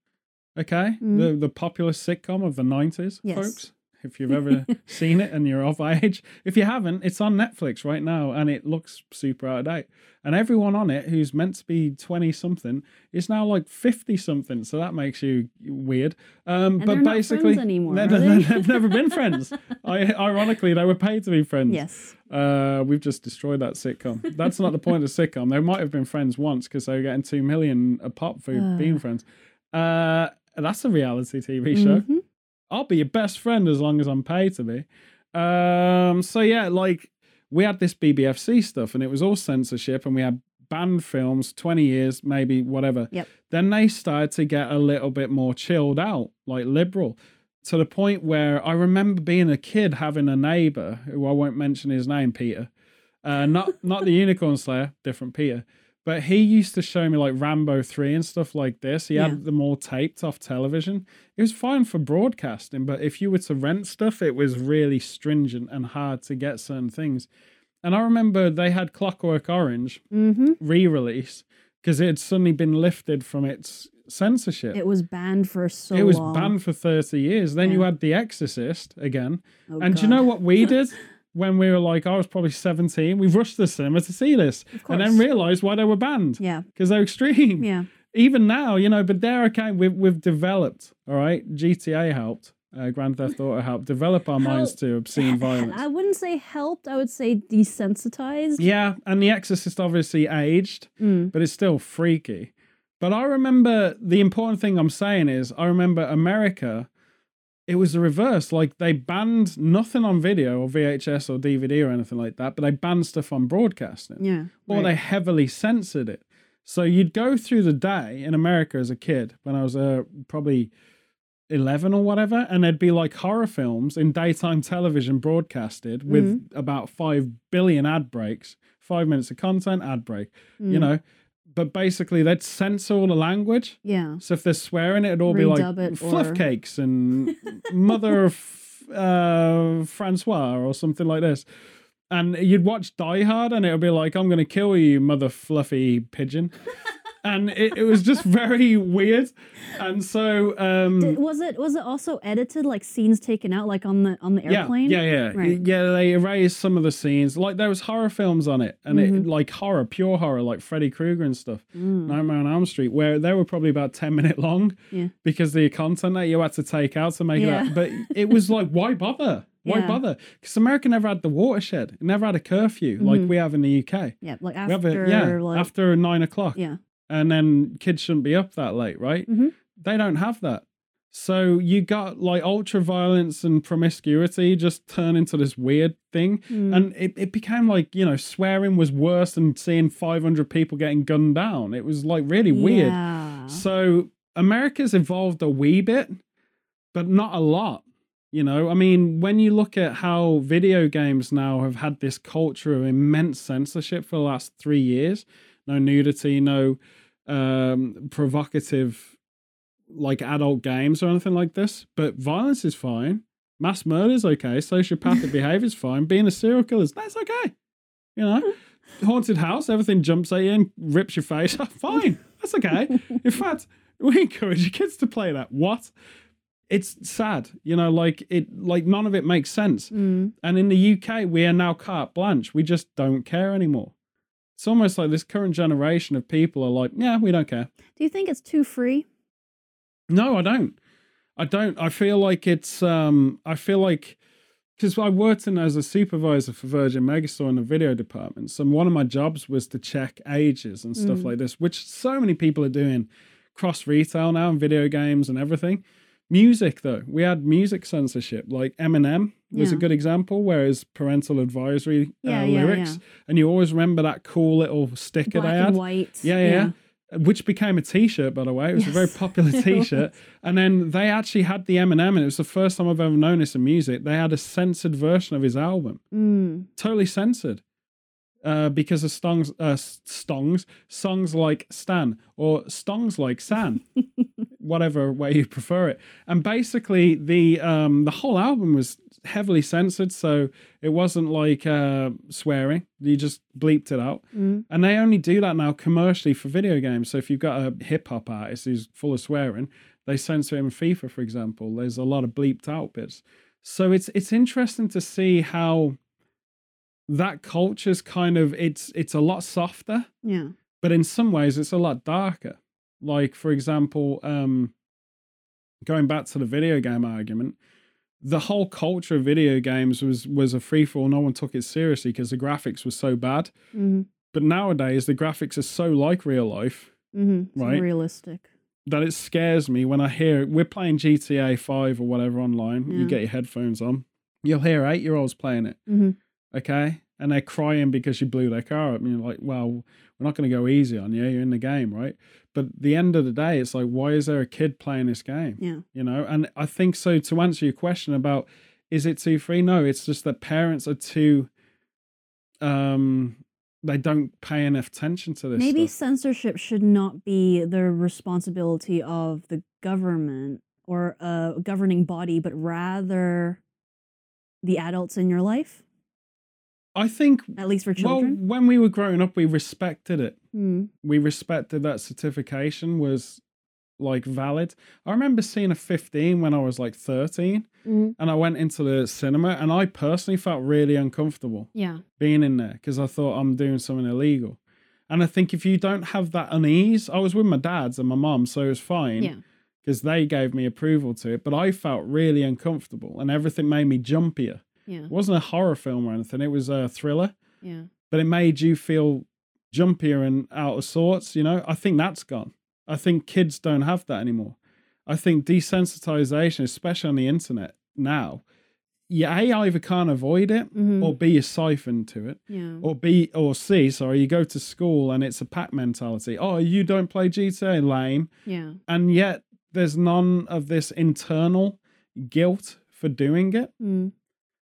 Okay, Mm. the the popular sitcom of the nineties, Yes. folks. If you've ever seen it and you're of age, if you haven't, it's on Netflix right now, and it looks super out of date. And everyone on it who's meant to be twenty something is now like fifty something, so that makes you weird. Um, And but they're basically, anymore, they- are they- they've never been friends. I, ironically, they were paid to be friends. Yes. Uh, we've just destroyed that sitcom. That's not the point of sitcom. They might have been friends once because they were getting two million a pop for Ah. being friends. Uh, that's a reality TV show. Mhm. I'll be your best friend as long as I'm paid to be. Um, so yeah, like we had this BBFC stuff, and it was all censorship, and we had banned films, twenty years, maybe whatever. Yep. Then they started to get a little bit more chilled out, like liberal, to the point where I remember being a kid having a neighbor who I won't mention his name, Peter. Uh, not not the Unicorn Slayer, different Peter. But he used to show me like Rambo 3 and stuff like this. He Yeah. had them all taped off television. It was fine for broadcasting, but if you were to rent stuff, it was really stringent and hard to get certain things. And I remember they had Clockwork Orange Mm-hmm. re-release because it had suddenly been lifted from its censorship. It was banned for so it was long. banned for 30 years. Then you had The Exorcist again. Oh, and do you know what we did when we were like, I was probably 17? We rushed the cinema to see this Of and then realized why they were banned Yeah. because they're extreme. Yeah. Even now, you know, but they're okay. We've, we've developed, all right? GTA helped, uh, Grand Theft Auto helped develop our minds Help- to obscene violence. I wouldn't say helped. I would say desensitized. Yeah, and The Exorcist obviously aged, Mm. but it's still freaky. But I remember the important thing I'm saying is I remember America, it was the reverse. Like they banned nothing on video or VHS or DVD or anything like that, but they banned stuff on broadcasting Yeah. or right. they heavily censored it. So you'd go through the day in America as a kid when I was uh, probably 11 or whatever, and there'd be like horror films in daytime television broadcasted with Mm-hmm. about 5 billion ad breaks, five minutes of content, ad break, you Mm. know. But basically, they'd censor all the language. Yeah. So if they're swearing, it'd all be like fluff or- cakes and mother of uh, Francois or something like this. And you'd watch Die Hard, and it would be like, "I'm going to kill you, mother fluffy pigeon," and it, it was just very weird. And so, um, Did, was it was it also edited like scenes taken out like on the on the airplane? yeah, yeah, Right. yeah. They erased some of the scenes. Like there was horror films on it, and it Mhm. like horror, pure horror, like Freddy Krueger and stuff. Mm. Nightmare on Elm Street, where they were probably about 10 minute long Yeah. because the content that you had to take out to make Yeah. it. But it was like, why bother? Why Yeah. bother? Because America never had the watershed, it never had a curfew like Mhm. we have in the UK. Yeah, like We after have a, yeah, like after nine o'clock. yeah. And then kids shouldn't be up that late, right? Mhm. They don't have that. So you got like ultra violence and promiscuity just turn into this weird thing. Mm. And it, it became like, you know, swearing was worse than seeing 500 people getting gunned down. It was like really weird. Yeah. So America's evolved a wee bit, but not a lot. You know, I mean, when you look at how video games now have had this culture of immense censorship for the last three years no nudity, no um, provocative, like adult games or anything like this, but violence is fine. Mass murder's okay. Sociopathic behavior's fine. Being a serial killer's that's okay. You know, haunted house, everything jumps at you and rips your face off. Fine, that's okay. In fact, we encourage your kids to play that. What? It's sad, you know, like it, like none of it makes sense. Mm. And in the UK, we are now carte blanche. We just don't care anymore. It's almost like this current generation of people are like, yeah, we don't care. Do you think it's too free? No, I don't. I don't. I feel like it's. um I feel like because I worked in as a supervisor for Virgin Megastore in the video department. So one of my jobs was to check ages and stuff Mm. like this, which so many people are doing cross retail now and video games and everything. Music though, we had music censorship. Like Eminem was a good example, where his parental advisory Yeah, uh, yeah, lyrics, and you always remember that cool little sticker Black they had white. yeah, yeah, yeah. Which became a T-shirt, by the way. It was a very popular T-shirt, and then they actually had the Eminem, and it was the first time I've ever known this in music. They had a censored version of his album, Mm. totally censored, uh, because of songs, uh, stongs, songs like Stan or stongs like San, whatever way you prefer it. And basically, the um, the whole album was heavily censored, so it wasn't like uh, swearing. You just bleeped it out. Mm. And they only do that now commercially for video games. So if you've got a hip hop artist who's full of swearing, they censor him in FIFA, for example. There's a lot of bleeped out bits. So it's it's interesting to see how that culture's kind of it's it's a lot softer, Yeah. but in some ways it's a lot darker. Like for example, um going back to the video game argument, the whole culture of video games was was a free for all. No one took it seriously because the graphics were so bad. Mm-hmm. But nowadays, the graphics are so like real life Mm-hmm. Right. realistic. that it scares me when I hear we're playing GTA 5 or whatever online. You get your headphones on, you'll hear eight year olds playing it, Mm-hmm. Okay? And they're crying because you blew their car up. And you're like, well, we're not going to go easy on you. You're in the game, right? But at the end of the day, it's like, why is there a kid playing this game? Yeah. You know? And I think so to answer your question about is it too free? No, it's just that parents are too, um, they don't pay enough attention to this. Maybe stuff. censorship should not be the responsibility of the government or a governing body, but rather the adults in your life. I think at least for children. well, when we were growing up, we respected it. Mm. We respected that certification was like valid. I remember seeing a 15 when I was like 13, Mm. and I went into the cinema, and I personally felt really uncomfortable Yeah. being in there because I thought I'm doing something illegal. And I think if you don't have that unease, I was with my dad's and my mom, so it was fine Yeah. because they gave me approval to it. But I felt really uncomfortable, and everything made me jumpier. Yeah. It wasn't a horror film or anything; it was a thriller. Yeah. But it made you feel jumpier and out of sorts. You know, I think that's gone. I think kids don't have that anymore. I think desensitization, especially on the internet now, you a either can't avoid it, Mhm. or b you siphon to it Yeah. or B or C, sorry, you go to school and it's a pack mentality. Oh, you don't play GTA, lame. Yeah. And yet there's none of this internal guilt for doing it. Mm.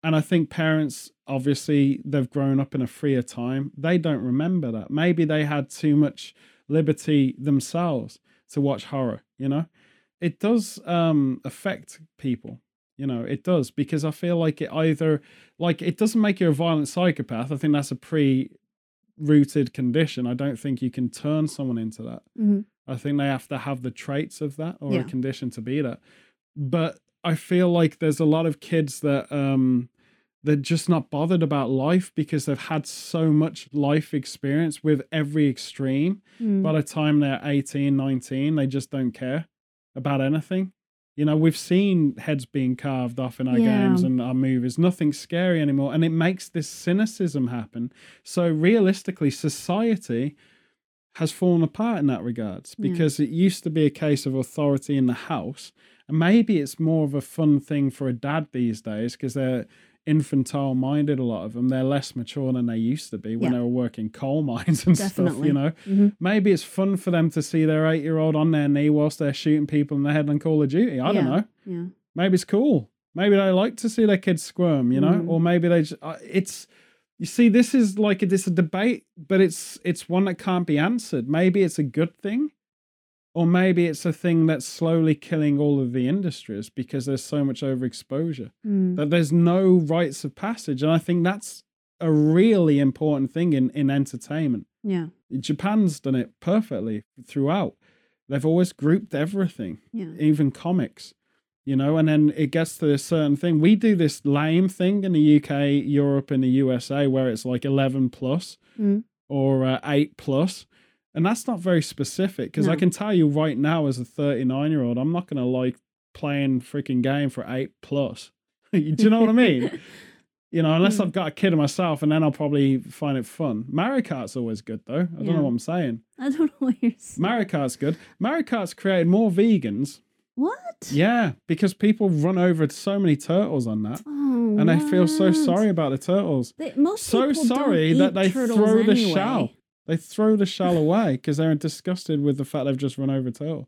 And I think parents, obviously, they've grown up in a freer time. They don't remember that. Maybe they had too much liberty themselves to watch horror, you know? It does um, affect people, you know, it does, because I feel like it either, like, it doesn't make you a violent psychopath. I think that's a pre rooted condition. I don't think you can turn someone into that. Mhm. I think they have to have the traits of that or Yeah. a condition to be that. But I feel like there's a lot of kids that um they're just not bothered about life because they've had so much life experience with every extreme. Mm. By the time they're 18, 19, they just don't care about anything. You know, we've seen heads being carved off in our Yeah. games and our movies. Nothing's scary anymore. And it makes this cynicism happen. So realistically, society has fallen apart in that regards Yeah. because it used to be a case of authority in the house. And maybe it's more of a fun thing for a dad these days because they're infantile minded, a lot of them. They're less mature than they used to be when Yeah. they were working coal mines and stuff, you know. Mhm. Maybe it's fun for them to see their eight year old on their knee whilst they're shooting people in the head on Call of Duty. I don't know. Yeah. Maybe it's cool. Maybe they like to see their kids squirm, you know, Mm. or maybe they just, uh, it's, you see, this is like a, it's a debate, but it's it's one that can't be answered. Maybe it's a good thing, or maybe it's a thing that's slowly killing all of the industries because there's so much overexposure Mm. that there's no rites of passage, and I think that's a really important thing in in entertainment. Yeah. Japan's done it perfectly throughout. They've always grouped everything, Yeah. even comics, you know, and then it gets to this certain thing. We do this lame thing in the UK, Europe, and the USA where it's like 11 plus Mm. or uh, 8 plus, And that's not very specific because I can tell you right now, as a 39 year old, I'm not going to like playing freaking game for 8 plus. do you know what I mean? You know, unless Mm. I've got a kid of myself, and then I'll probably find it fun. Mario Kart's always good though. I don't Yeah. know what I'm saying. I don't know what you're saying. Mario Kart's good. Mario Kart's created more vegans. What? Yeah, because people run over so many turtles on that, Oh, and they feel so sorry about the turtles. They, most So sorry that they throw the anyway. shell. They throw the shell away because they're disgusted with the fact they've just run over a turtle.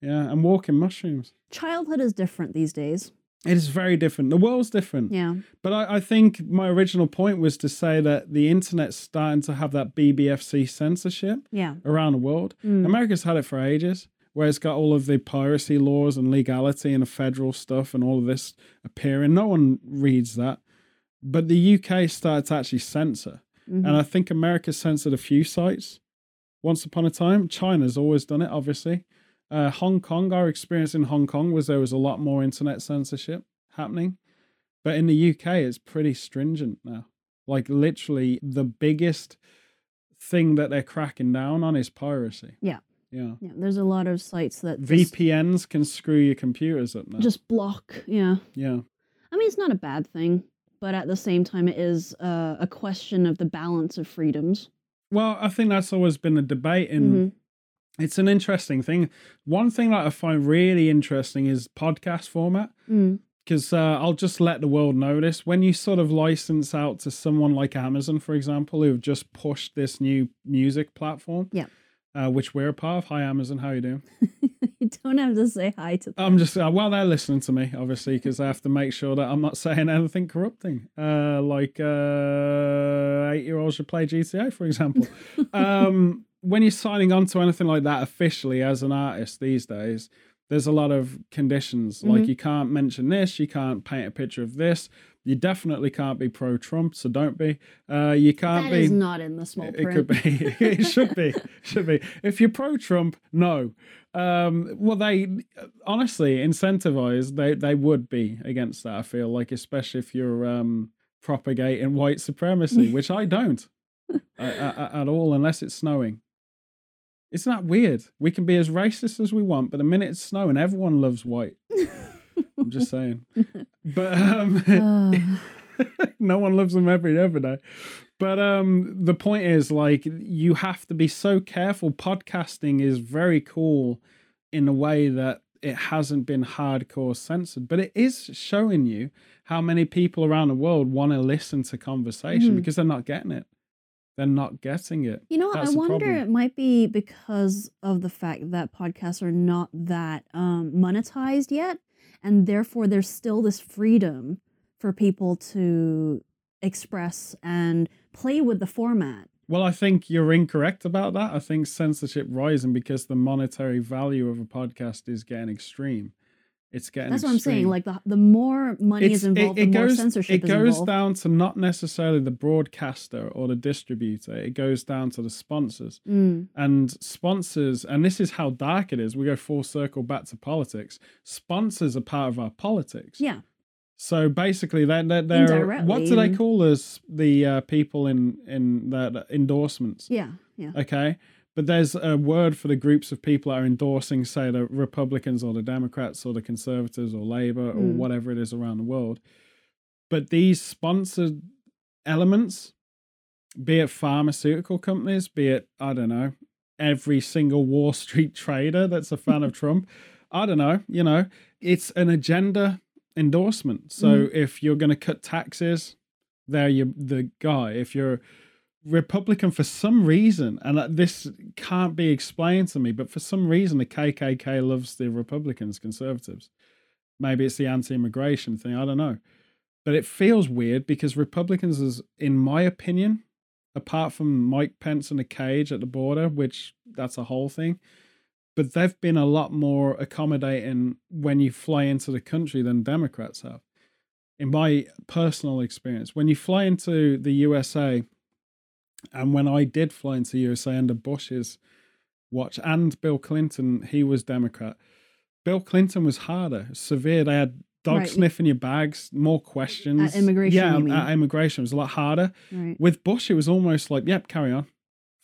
Yeah, and walking mushrooms. Childhood is different these days. It is very different. The world's different. Yeah. But I, I think my original point was to say that the internet's starting to have that BBFC censorship Yeah. around the world. Mm. America's had it for ages, where it's got all of the piracy laws and legality and the federal stuff and all of this appearing. No one reads that. But the UK started to actually censor. Mhm. And I think America censored a few sites once upon a time. China's always done it, obviously. Uh, Hong Kong, our experience in Hong Kong was there was a lot more internet censorship happening. But in the UK, it's pretty stringent now. Like, literally, the biggest thing that they're cracking down on is piracy. Yeah. Yeah. yeah. There's a lot of sites that VPNs can screw your computers up now. just block. Yeah. yeah. I mean, it's not a bad thing, but at the same time, it is uh, a question of the balance of freedoms. Well, I think that's always been a debate in Mhm. it's an interesting thing. One thing that I find really interesting is podcast format Mm. because uh, I'll just let the world know this. When you sort of license out to someone like Amazon, for example, who've just pushed this new music platform, Yeah. Uh, which we're a part of. Hi, Amazon, how you doing? you don't have to say hi to them. I'm just uh, well, they're listening to me obviously because I have to make sure that I'm not saying anything corrupting, uh, like uh, eight year olds should play GTA, for example. um, when you're signing on to anything like that officially as an artist these days, there's a lot of conditions. Like Mhm. you can't mention this, you can't paint a picture of this. You definitely can't be pro Trump, so don't be. Uh, you can't That be. is not in the small print. it could be. it should be. Should be. If you're pro Trump, no. Um, well, they honestly incentivize. They they would be against that. I feel like, especially if you're um, propagating white supremacy, which I don't uh, at all, unless it's snowing. Isn't that weird? We can be as racist as we want, but the minute it's snowing, everyone loves white. I'm just saying. But um, no one loves them every every day. But um, the point is, like, you have to be so careful. Podcasting is very cool in a way that it hasn't been hardcore censored, but it is showing you how many people around the world want to listen to conversation Mhm. because they're not getting it. They're not getting it. You know, what? I wonder problem. it might be because of the fact that podcasts are not that um, monetized yet, and therefore there's still this freedom for people to express and play with the format. Well, I think you're incorrect about that. I think censorship rising because the monetary value of a podcast is getting extreme. It's getting That's what I'm saying. Like the the more money It's- is involved, it, the more goes, censorship it goes involved. down to not necessarily the broadcaster or the distributor. It goes down to the sponsors. Mm, And sponsors, and this is how dark it is. We go full circle back to politics. Sponsors are part of our politics. yeah, So basically, they're, they're, they're what do they call us? The uh, people in in the, the endorsements. yeah, yeah. Okay. But there's a word for the groups of people that are endorsing, say, the Republicans or the Democrats or the Conservatives or Labour or Mm. whatever it is around the world. But these sponsored elements, be it pharmaceutical companies, be it, I don't know, every single Wall Street trader that's a fan of Trump, I don't know, you know, it's an agenda endorsement. So if you're going to cut taxes, there you're the guy. If you're Republican for some reason, and uh, this can't be explained to me, but for some reason the KKK loves the Republicans, conservatives. Maybe it's the anti-immigration thing. I don't know, but it feels weird because Republicans is, in my opinion, apart from Mike Pence in a cage at the border, which that's a whole thing, but they've been a lot more accommodating when you fly into the country than Democrats have. In my personal experience, when you fly into the USA, and when I did fly into USA under Bush's watch and Bill Clinton, he was Democrat. Bill Clinton was harder, severe. They had dog Right. sniffing your bags, more questions. At immigration, yeah, you um, mean? at immigration it was a lot harder. Right. With Bush, it was almost like, yep, carry on.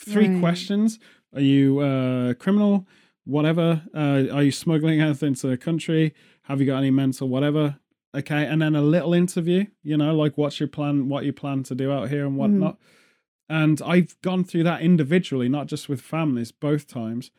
Three Right. questions: Are you a criminal? Whatever. Uh, are you smuggling anything to the country? Have you got any mental whatever? Okay, and then a little interview. You know, like what's your plan? What you plan to do out here and mm-hmm. whatnot. And I've gone through that individually, not just with families, both times.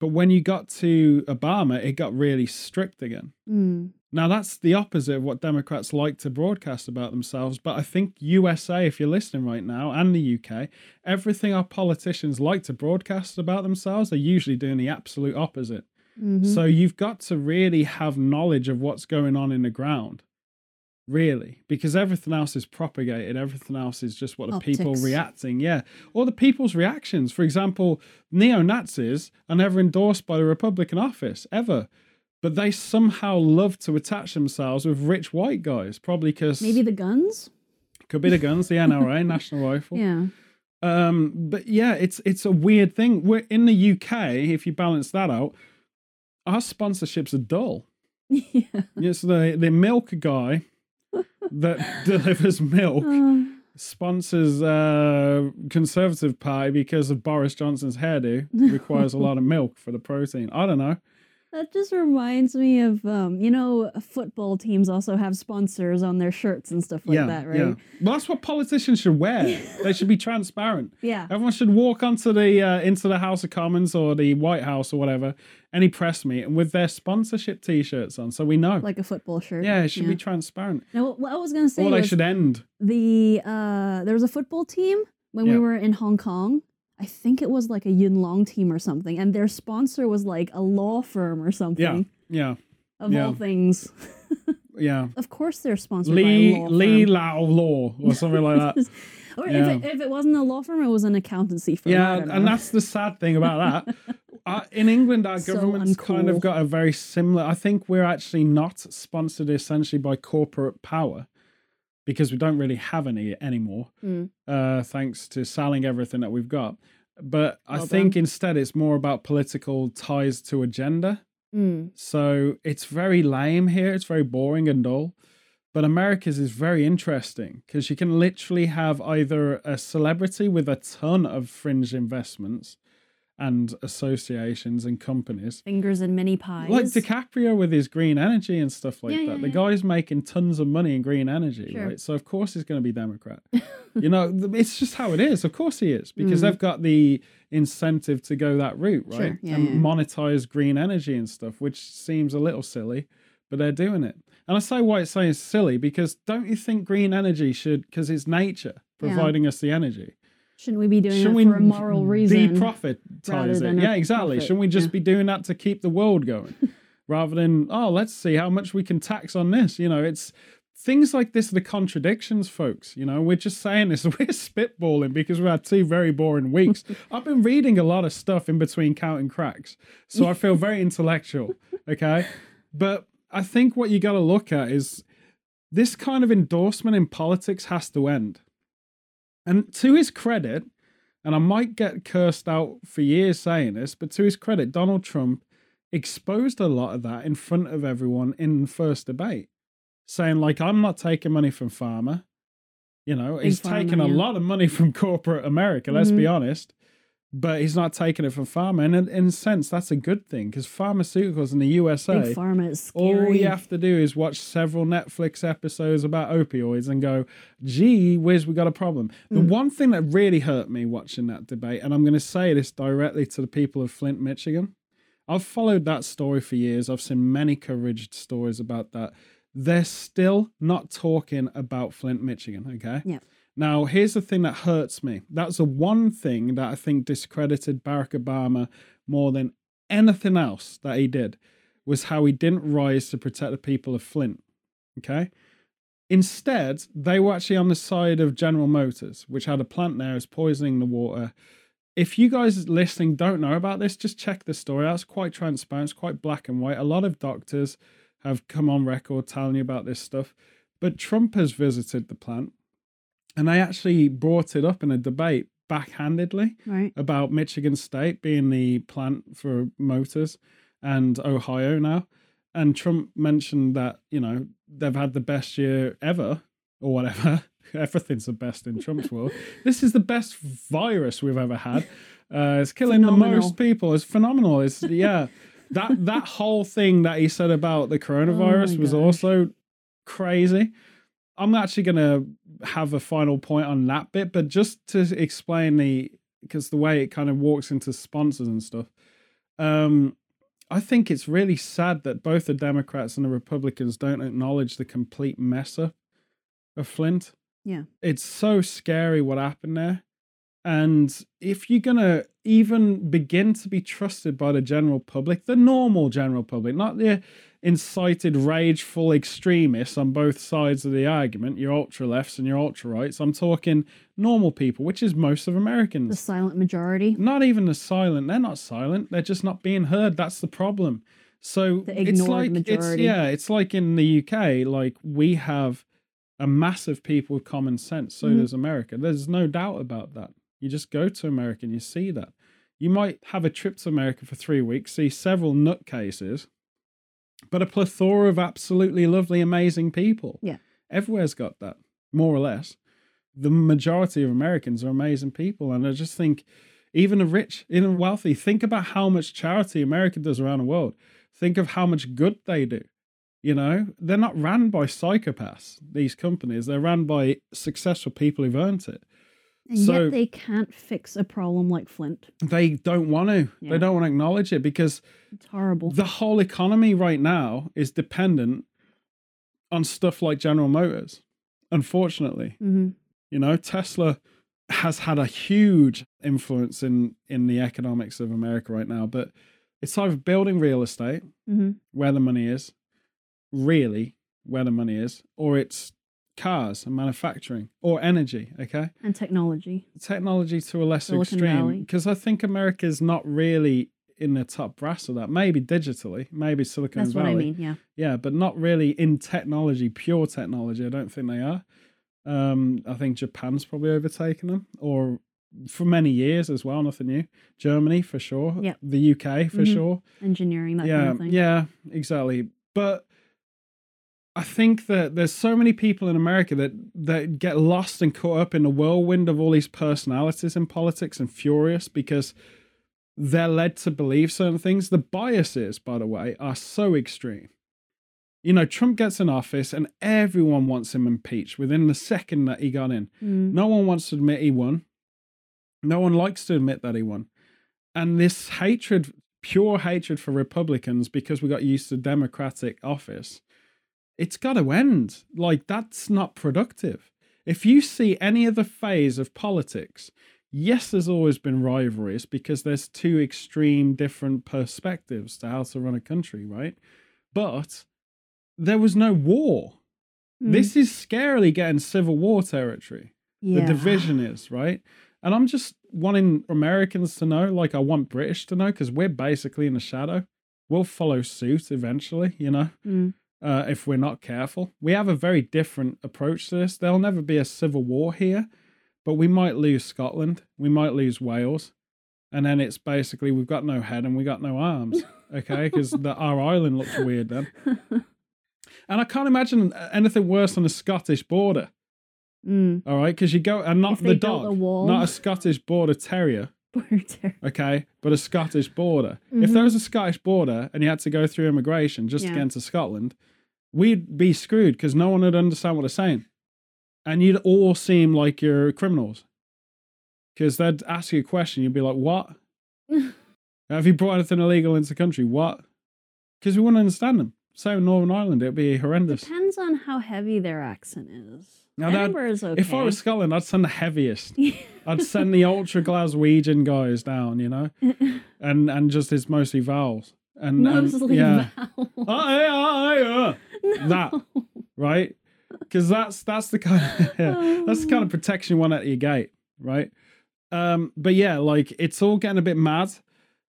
But when you got to Obama, it got really strict again. Mm. Now that's the opposite of what Democrats like to broadcast about themselves. But I think USA, if you're listening right now, and the UK, everything our politicians like to broadcast about themselves, they're usually doing the absolute opposite. Mhm. So you've got to really have knowledge of what's going on in the ground. Really, because everything else is propagated, everything else is just what the people Optics. reacting, yeah, or the people's reactions. For example, neo Nazis are never endorsed by the Republican office ever, but they somehow love to attach themselves with rich white guys, probably because Maybe the guns. could be the guns, the NRA, National Rifle. Yeah. Um, but yeah, it's it's a weird thing. We're in the UK. If you balance that out, our sponsorships are dull. yeah. Yes, the the milk guy that delivers milk Uh, sponsors uh Conservative Party because of Boris Johnson's hairdo. Requires a lot of milk for the protein. I don't know. That just reminds me of um, you know, football teams also have sponsors on their shirts and stuff like yeah, that, right? yeah. Well, that's what politicians should wear. they should be transparent. Yeah. Everyone should walk onto the uh, into the House of Commons or the White House or whatever, any press meeting with their sponsorship T-shirts on, so we know. Like a football shirt. yeah, it should be transparent. Now, what I was gonna say Or they should end. the uh, there was a football team when we were in Hong Kong. I think it was like a Yuen Long team or something, and their sponsor was like a law firm or something. Yeah, yeah. Of yeah. all things, yeah. of course they're sponsored Lee by a law firm. Lee. Lao Law or something like that. or if, it, if it wasn't a law firm, it was an accountancy firm. Yeah, and that's the sad thing about that. Uh, in England, our So government's kind of got a very similar. I think we're actually not sponsored essentially by corporate power. Because we don't really have any anymore, Mm. uh, thanks to selling everything that we've got. But I think done. instead it's more about political ties to agenda. Mm. So it's very lame here. It's very boring and dull. But America's is very interesting because you can literally have either a celebrity with a ton of fringe investments and associations and companies, Fingers in mini pies. like DiCaprio with his green energy and stuff like Yeah, that. yeah, the yeah. guy's making tons of money in green energy, Sure. right? So of course he's going to be Democrat. you know, it's just how it is. Of course he is because Mhm. they've got the incentive to go that route, right? Sure, and monetize green energy and stuff, which seems a little silly, but they're doing it. And I say why it's saying silly because don't you think green energy should, because it's nature providing us the energy? Shouldn't we be doing Shouldn't that for a moral reason? rather it? Yeah, exactly. profit? Shouldn't we just Yeah. be doing that to keep the world going rather than, oh, let's see how much we can tax on this? You know, it's things like this, the contradictions, folks. You know, we're just saying this, we're spitballing because we had two very boring weeks. I've been reading a lot of stuff in between counting cracks, so I feel very intellectual. Okay. But I think what you got to look at is this kind of endorsement in politics has to end. And to his credit, and I might get cursed out for years saying this, but to his credit, Donald Trump exposed a lot of that in front of everyone in the first debate, saying, like, I'm not taking money from Pharma. You know, he's taking a lot of money from corporate America, let's be mm-hmm. honest, but he's not taking it from Pharma. And in, in a sense, that's a good thing because pharmaceuticals in the USA. Big pharma is scary. All you have to do is watch several Netflix episodes about opioids and go, gee whiz, we got a problem. The mm. one thing that really hurt me watching that debate, and I'm going to say this directly to the people of Flint, Michigan. I've followed that story for years. I've seen many coverage stories about that. They're still not talking about Flint, Michigan. Okay. Yeah. Now, here's the thing that hurts me. That's the one thing that I think discredited Barack Obama more than anything else that he did was how he didn't rise to protect the people of Flint. Okay. Instead, they were actually on the side of General Motors, which had a plant there, is poisoning the water. If you guys listening don't know about this, just check the story out. It's quite transparent, it's quite black and white. A lot of doctors have come on record telling you about this stuff. But Trump has visited the plant and they actually brought it up in a debate backhandedly right. about Michigan State being the plant for motors and Ohio now. And Trump mentioned that, you know, they've had the best year ever or whatever. Everything's the best in Trump's world. This is the best virus we've ever had. Uh, it's killing the most people. It's phenomenal. It's yeah. that that whole thing that he said about the coronavirus Oh was gosh. also crazy. I'm actually gonna have a final point on that bit, but just to explain the because the way it kind of walks into sponsors and stuff. Um, I think it's really sad that both the Democrats and the Republicans don't acknowledge the complete mess up of Flint. Yeah. It's so scary what happened there. And if you're going to even begin to be trusted by the general public, the normal general public, not the incited, rageful extremists on both sides of the argument, your ultra lefts and your ultra rights, I'm talking normal people, which is most of Americans The silent majority. not even the silent they're not silent they're just not being heard that's the problem so The it's like it's majority. yeah it's like in the uk like we have a massive people with common sense so Mhm. does america there's no doubt about that you just go to america and you see that you might have a trip to america for three weeks see several nutcases but a plethora of absolutely lovely amazing people Yeah. everywhere's got that more or less the majority of Americans are amazing people. And I just think, even the rich, even wealthy, think about how much charity America does around the world. Think of how much good they do. You know, they're not ran by psychopaths, these companies. They're ran by successful people who've earned it. And So- yet they can't fix a problem like Flint. They don't want to. Yeah. They don't want to acknowledge it because It's horrible. the whole economy right now is dependent on stuff like General Motors, unfortunately. hmm You know, Tesla has had a huge influence in in the economics of America right now, but it's either building real estate hmm where the money is, really where the money is, or it's cars and manufacturing or energy, okay? And technology. Technology to a lesser Silicon extreme because I think America is not really in the top brass of that. Maybe digitally, maybe Silicon That's Valley. what I mean. Yeah. Yeah, but not really in technology, pure technology. I don't think they are. Um, I think Japan's probably overtaken them, or for many years as well. Nothing new. Germany for sure. Yeah. The UK for Mhm. sure. Engineering, that yeah, kind of thing. yeah, exactly. But I think that there's so many people in America that that get lost and caught up in the whirlwind of all these personalities in politics and furious because they're led to believe certain things. The biases, by the way, are so extreme. You know, Trump gets in office and everyone wants him impeached within the second that he got in. Mm. No one wants to admit he won. No one likes to admit that he won. And this hatred, pure hatred for Republicans because we got used to Democratic office, it's got to end. Like, that's not productive. If you see any other phase of politics, yes, there's always been rivalries because there's two extreme different perspectives to how to run a country, right? But there was no war. Mm. This is scarily getting civil war territory yeah. the division is, right? And I'm just wanting Americans to know, like I want British to know, because we're basically in the shadow. We'll follow suit eventually, you know, Mm. Uh, if we're not careful. We have a very different approach to this. There'll never be a civil war here, but we might lose Scotland. We might lose Wales. And then it's basically we've got no head and we got no arms, okay? Because our island looks weird then. And I can't imagine anything worse than a Scottish border. mm. All right, because you go and not If the dog, a not a Scottish border terrier, Border okay, but a Scottish border. If there was a Scottish border and you had to go through immigration just to get into Scotland, we'd be screwed because no one would understand what they're saying, and you'd all seem like you're criminals. Because they'd ask you a question, you'd be like, "What? Have you brought anything illegal into the country? What?" Because we wouldn't understand them. Same with Northern Ireland, it'd be horrendous. Depends on how heavy their accent is. Now that- is okay. If I was Scotland, I'd send the heaviest. I'd send the ultra Glaswegian guys down, you know, and and just it's mostly vowels and, and yeah, vowels. No. that. right? Because that's that's the kind of yeah, that's the kind of protection you want at your gate, right? Um, but yeah, like it's all getting a bit mad,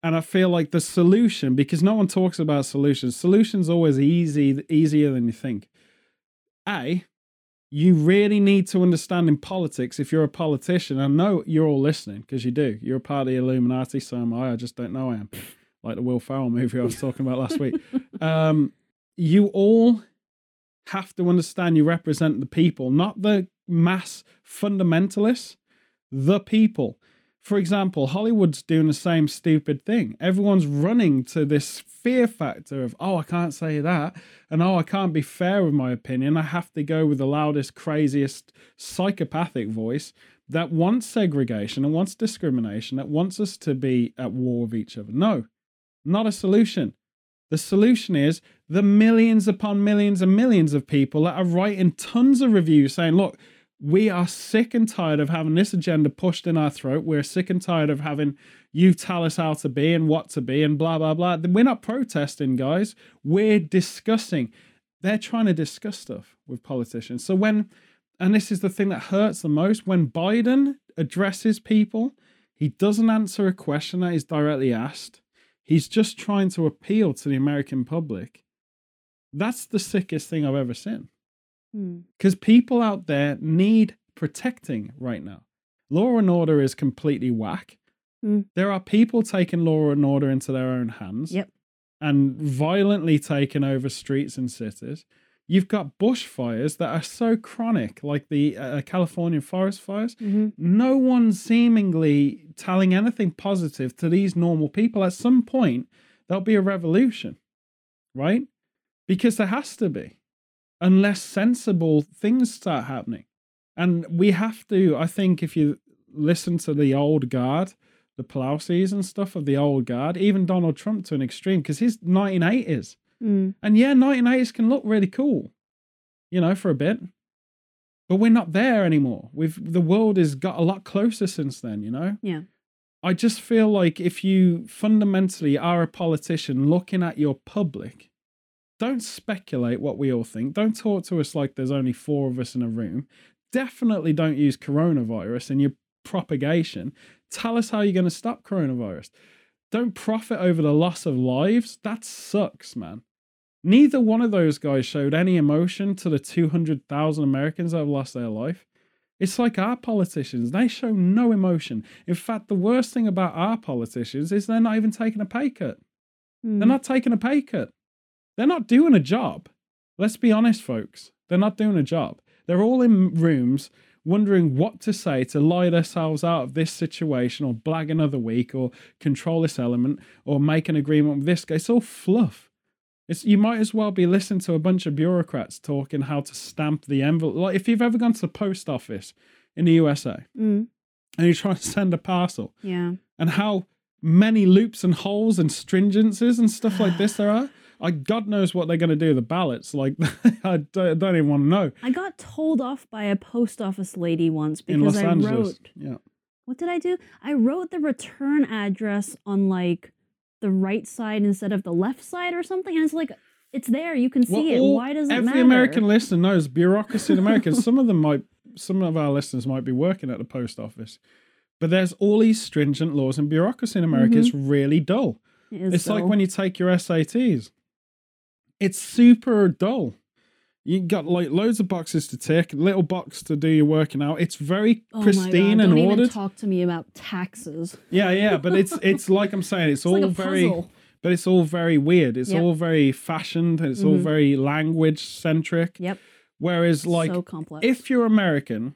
and I feel like the solution because no one talks about solutions. Solutions always easy easier than you think. A, you really need to understand in politics if you're a politician. I know you're all listening because you do. You're a part of the Illuminati, so am I. I just don't know I am. Like the Will Ferrell movie I was talking about last week. Um, you all have to understand you represent the people, not the mass fundamentalists, the people. For example, Hollywood's doing the same stupid thing. Everyone's running to this fear factor of, oh, I can't say that. And oh, I can't be fair with my opinion. I have to go with the loudest, craziest, psychopathic voice that wants segregation and wants discrimination, that wants us to be at war with each other. No, not a solution. The solution is the millions upon millions and millions of people that are writing tons of reviews saying, look, we are sick and tired of having this agenda pushed in our throat. We're sick and tired of having you tell us how to be and what to be and blah, blah, blah. We're not protesting, guys. We're discussing. They're trying to discuss stuff with politicians. So when, and this is the thing that hurts the most, when Biden addresses people, he doesn't answer a question that is directly asked. He's just trying to appeal to the American public. That's the sickest thing I've ever seen Hmm. because people out there need protecting right now. Law and order is completely whack. Mm. There are people taking law and order into their own hands Yep. and violently taking over streets and cities. You've got bushfires that are so chronic, like the uh, California forest fires. Mhm. No one's seemingly telling anything positive to these normal people. At some point, there'll be a revolution, right? Because there has to be unless sensible things start happening. And we have to, I think, if you listen to the old guard, the Pelosi's and stuff of the old guard, even Donald Trump to an extreme, because he's 1980s. Mm. And yeah, 1980s can look really cool, you know, for a bit. But we're not there anymore. We've the world has got a lot closer since then, you know? Yeah. I just feel like if you fundamentally are a politician looking at your public, don't speculate what we all think. Don't talk to us like there's only four of us in a room. Definitely don't use coronavirus in your propagation. Tell us how you're going to stop coronavirus. Don't profit over the loss of lives. That sucks, man. Neither one of those guys showed any emotion to the 200,000 Americans that have lost their life. It's like our politicians, they show no emotion. In fact, the worst thing about our politicians is they're not even taking a pay cut. Mm. They're not taking a pay cut. They're not doing a job. Let's be honest, folks. They're not doing a job. They're all in rooms wondering what to say to lie themselves out of this situation or blag another week or control this element or make an agreement with this guy. It's all fluff. It's, you might as well be listening to a bunch of bureaucrats talking how to stamp the envelope. Like if you've ever gone to the post office in the USA Mm. and you're trying to send a parcel Yeah. and how many loops and holes and stringencies and stuff like this there are. I God knows what they're going to do with the ballots. Like I don't, don't even want to know. I got told off by a post office lady once because I Angeles, wrote yeah, what did I do? I wrote the return address on like the right side instead of the left side or something. And it's like it's there, you can see Well, it. all- Why does it every matter? American listener knows bureaucracy in America. some of them might, some of our listeners might be working at the post office, but there's all these stringent laws and bureaucracy in America. It's mm-hmm. really dull. It It's like when you take your SATs. It's super dull. You got like loads of boxes to tick, little box to do your working out. It's very Oh my pristine God, and don't even ordered. talk to me about taxes. Yeah, yeah, but it's it's like I'm saying, it's, It's all like very puzzle. but it's all very weird. It's Yep. all very fashioned, it's all Mhm. very language centric. Yep. Whereas like so if you're American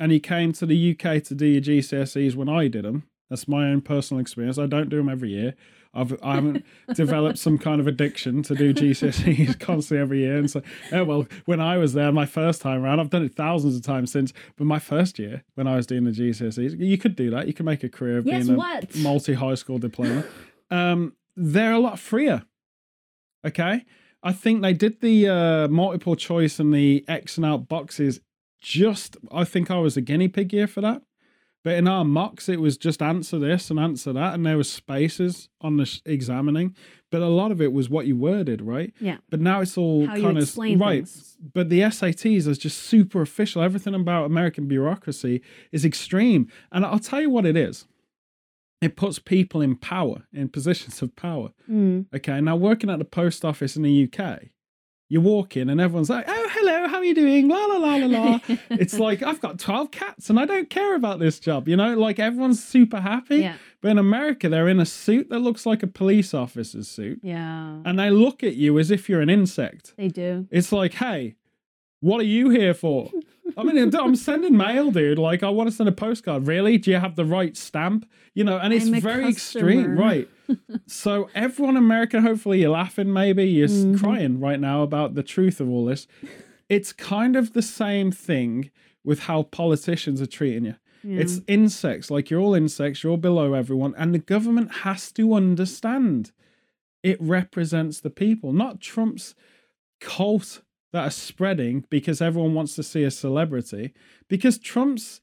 and you came to the UK to do your GCSEs when I did them, that's my own personal experience. I don't do them every year. I've I haven't developed some kind of addiction to do GCSEs constantly every year. And so, oh well, when I was there my first time around, I've done it thousands of times since. But my first year when I was doing the GCSEs, you could do that. You could make a career of Yes, being a multi high school diploma. um, they're a lot freer. Okay. I think they did the uh, multiple choice and the X and out boxes just, I think I was a guinea pig year for that. But in our mocks, it was just answer this and answer that, and there were spaces on the sh- examining. But a lot of it was what you worded, right? Yeah. But now it's all How you kind of right. things. But the SATs is just super official. Everything about American bureaucracy is extreme, and I'll tell you what it is. It puts people in power, in positions of power. Mm. Okay, now working at the post office in the UK, you walk in and everyone's like, "Oh, hello, how are you doing?" La la la la la. it's like I've got twelve cats and I don't care about this job. You know, like everyone's super happy. yeah. But in America, they're in a suit that looks like a police officer's suit, Yeah. and they look at you as if you're an insect. They do. It's like, hey, what are you here for? I mean, I'm- I'm sending mail, dude. Like, I want to send a postcard. Really? Do you have the right stamp? You know, and it's very extreme, right? so, everyone in America, hopefully, you're laughing, maybe you're s Mhm. crying right now about the truth of all this. It's kind of the same thing with how politicians are treating you. Yeah. It's insects. Like you're all insects, you're all below everyone. And the government has to understand it represents the people, not Trump's cult that are spreading because everyone wants to see a celebrity. Because Trump's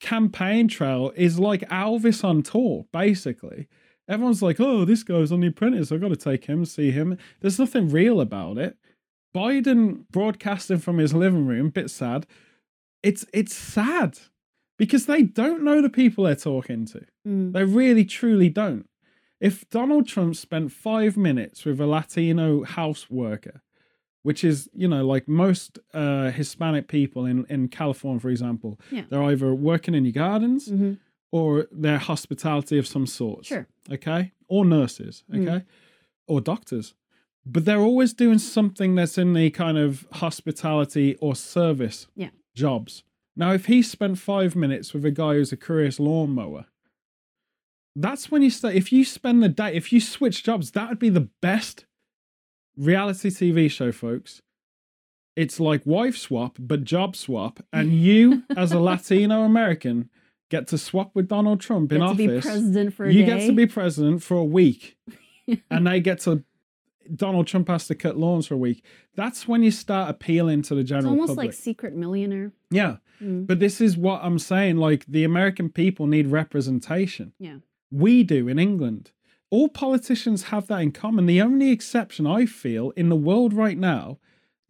campaign trail is like Elvis on tour, basically. Everyone's like, oh, this guy's on The Apprentice. I've got to take him, see him. There's nothing real about it. Biden broadcasting from his living room, bit sad. It's it's sad because they don't know the people they're talking to. Mm. They really truly don't. If Donald Trump spent five minutes with a Latino house worker, which is, you know, like most uh, Hispanic people in, in California, for example, Yeah. they're either working in your gardens Mhm. or they're hospitality of some sort. Sure. Okay. Or nurses. Mm. Okay. Or doctors. But they're always doing something that's in the kind of hospitality or service Yeah. jobs. Now, if he spent five minutes with a guy who's a curious lawnmower, that's when you start. If you spend the day, if you switch jobs, that would be the best reality TV show, folks. It's like wife swap, but job swap. And you, as a Latino American, get to swap with Donald Trump in Get to be office. president for a you day. get to be president for a week. and they get to Donald Trump has to cut lawns for a week. That's when you start appealing to the general. It's almost public. like Secret Millionaire. yeah. Mm. But this is what I'm saying. Like the American people need representation. Yeah. We do in England. All politicians have that in common. The only exception I feel in the world right now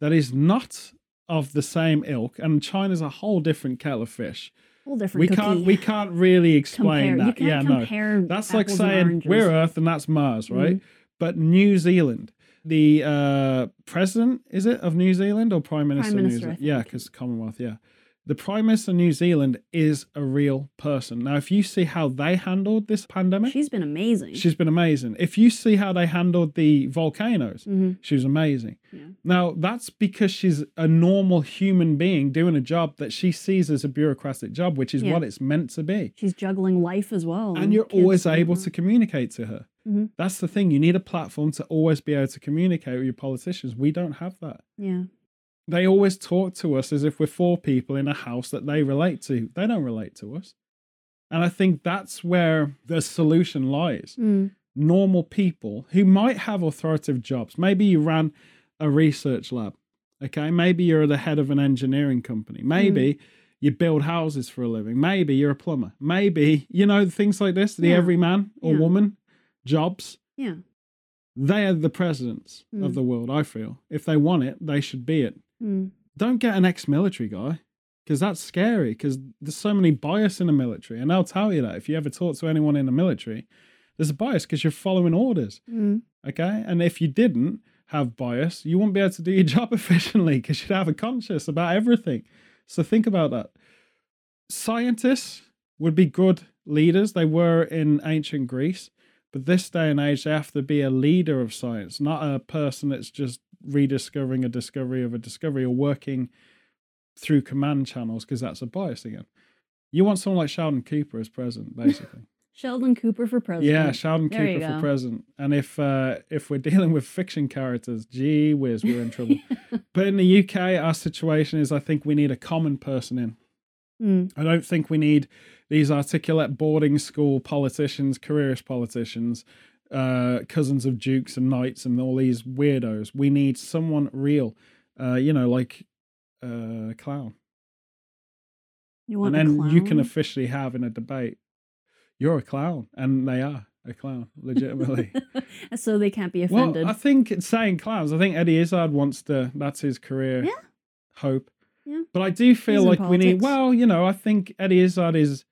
that is not of the same ilk, and China's a whole different kettle of fish. Whole different We cookie. can't we can't really explain compare. That. yeah, no. That's like saying we're Earth and that's Mars, right? Mhm. But New Zealand, the uh, president is it of New Zealand or prime minister? of New Minister, I Zealand? Yeah, because Commonwealth. Yeah, the prime minister of New Zealand is a real person. Now, if you see how they handled this pandemic, She's been amazing. she's been amazing. If you see how they handled the volcanoes, hmm she was amazing. Yeah. Now, that's because she's a normal human being doing a job that she sees as a bureaucratic job, which is Yeah. what it's meant to be. She's juggling life as well. And you're always able to communicate to her. Mhm. That's the thing. You need a platform to always be able to communicate with your politicians. We don't have that. Yeah. They always talk to us as if we're four people in a house that they relate to. They don't relate to us. And I think that's where the solution lies. Mm. Normal people who might have authoritative jobs. Maybe you ran a research lab. Okay. Maybe you're the head of an engineering company. Maybe you build houses for a living. Maybe you're a plumber. Maybe, you know, things like this, the Yeah. everyman or Yeah. woman jobs Yeah. they are the presidents Mm. of the world i feel if they want it they should be it Mm. don't get an ex-military guy because that's scary because there's so many bias in the military and i'll tell you that if you ever talk to anyone in the military there's a bias because you're following orders Mm. okay? And if you didn't have bias you wouldn't be able to do your job efficiently because you'd have a conscience about everything. So think about that. Scientists would be good leaders. They were in ancient greece but this day and age they have to be a leader of science not a person that's just rediscovering a discovery of a discovery or working through command channels because that's a bias again you want someone like sheldon cooper as president basically Sheldon Cooper for president. yeah, Sheldon There Cooper for president. And if uh, if we're dealing with fiction characters, gee whiz, we're in trouble. but in the UK, our situation is I think we need a common person in. Mm. I don't think we need these articulate boarding school politicians, careerist politicians, uh, cousins of dukes and knights, and all these weirdos. We need someone real, uh, you know, like uh, a clown. You want and then you can officially have in a debate, you're a clown, and they are a clown, legitimately. so they can't be offended. Well, I think it's saying clowns. I think Eddie Izzard wants to. That's his career Yeah. hope. Yeah. But I do feel He's like we need. Well, you know, I think Eddie Izzard is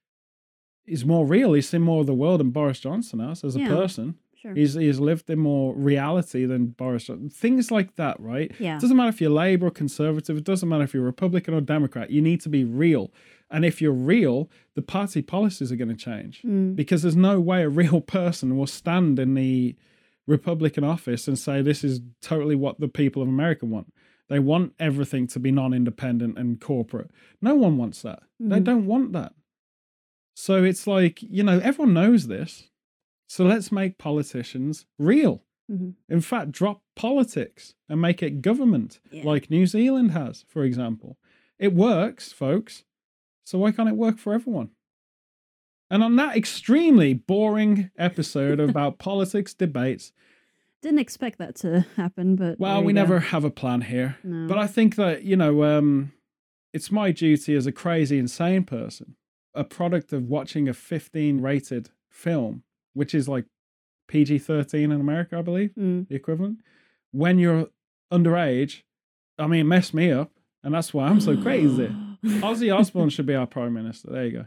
is more real. He's seen more of the world than Boris Johnson has as a Yeah. person. sure. He's he's lived in more reality than Boris Johnson. Things like that, right? yeah. It doesn't matter if you're Labour or Conservative. It doesn't matter if you're Republican or Democrat. You need to be real. And if you're real, the party policies are going to change Mm. because there's no way a real person will stand in the Republican office and say this is totally what the people of America want. They want everything to be non-independent and corporate. No one wants that. They Mhm. don't want that. So it's like, you know, everyone knows this. So let's make politicians real. Mhm. In fact, drop politics and make it government, Yeah. like New Zealand has, for example. It works, folks. So why can't it work for everyone? And on that extremely boring episode about politics debates, Didn't expect that to happen, but well, we go. never have a plan here. No. But I think that, you know, um, it's my duty as a crazy, insane person, a product of watching a 15 rated film, which is like PG 13 in America, I believe, Mm. the equivalent. When you're underage, I mean, it messed me up. And that's why I'm so crazy. Ozzy Osbourne should be our prime minister. There you go.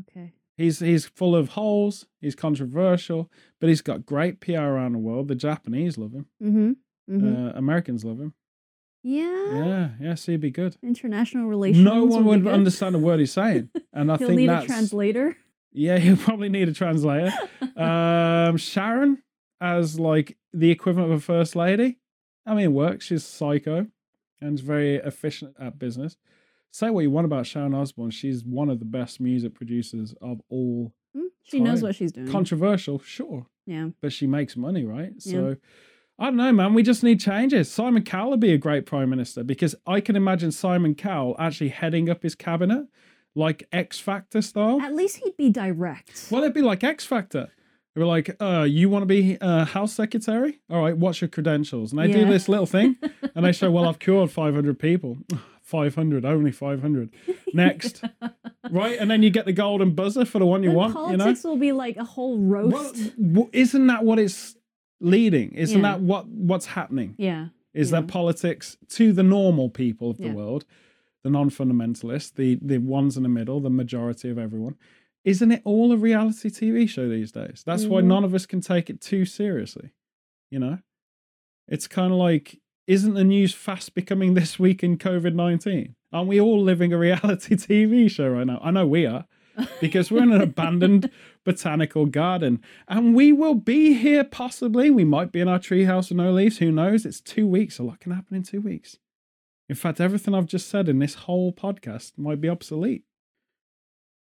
okay. He's he's full of holes. He's controversial, but he's got great PR around the world. The Japanese love him. Mm-hmm. Mm-hmm. Uh, Americans love him. Yeah. Yeah, yeah. So he'd be good. International relations. No one would understand a word he's saying, and I He'll think need that's a translator. yeah. He'll probably need a translator. um, Sharon as like the equivalent of a first lady. I mean, it works. She's psycho and very efficient at business. Say what you want about Sharon Osbourne. She's one of the best music producers of all. Mm, she knows what she's doing. Controversial, sure, yeah. but she makes money, right? Yeah. So I don't know, man. We just need changes. Simon Cowell would be a great prime minister because I can imagine Simon Cowell actually heading up his cabinet like X Factor style. At least he'd be direct. Well, it'd be like X Factor. They were like, uh, you want to be uh, house secretary? All right, what's your credentials? And they do this little thing and they show, well, I've cured 500 people. 500, only 500. Next. right? And then you get the golden buzzer for the one you want, you know? politics will be like a whole roast. w- isn't that what it's leading? Isn't Yeah. that what what's happening? yeah. Is Yeah. that politics to the normal people of the Yeah. world, the non-fundamentalists, the the ones in the middle, the majority of everyone? Isn't it all a reality TV show these days? That's why Mhm. none of us can take it too seriously. You know, It's kind of like, isn't the news fast becoming this week in COVID 19? Aren't we all living a reality TV show right now? I know we are because we're in an abandoned botanical garden and we will be here possibly. We might be in our treehouse with no leaves. Who knows? It's two weeks. A lot can happen in two weeks. In fact, everything I've just said in this whole podcast might be obsolete.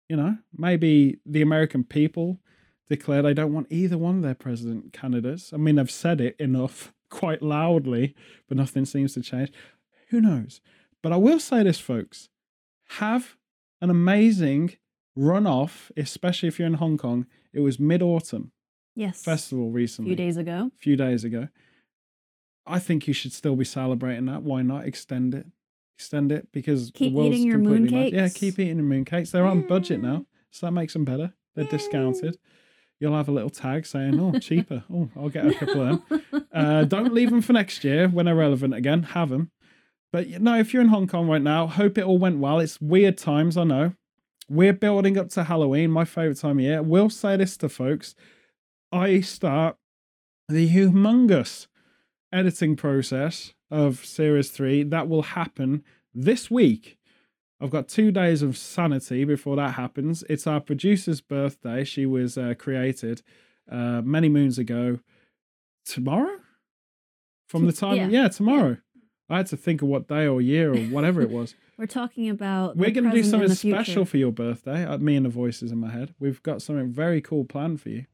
You know, maybe the American people declare they don't want either one of their president candidates. I mean, they've said it enough quite loudly, but nothing seems to change. Who knows? But I will say this, folks have an amazing runoff, especially if you're in Hong Kong. It was mid autumn Yes. festival recently. a few days ago. A few days ago. I think you should still be celebrating that. Why not extend it? Extend it because Keep the world's eating your completely moon mad. Yeah, keep eating your moon cakes. They're on budget now, so that makes them better. They're Yeah. discounted. You'll have a little tag saying, "Oh, cheaper." Oh, I'll get a couple of them. Uh, don't leave them for next year when they're relevant again. Have them. But you know, if you're in Hong Kong right now, hope it all went well. It's weird times, I know. We're building up to Halloween, my favorite time of year. We'll say this to folks. I start the humongous editing process of series three. That will happen this week. I've got two days of sanity before that happens. It's our producer's birthday. She was uh, created uh, many moons ago. Tomorrow? From the time, Yeah. yeah, tomorrow. I had to think of what day or year or whatever it was. We're talking about. We're going to do something special for your birthday. Uh, me and the voices in my head. We've got something very cool planned for you.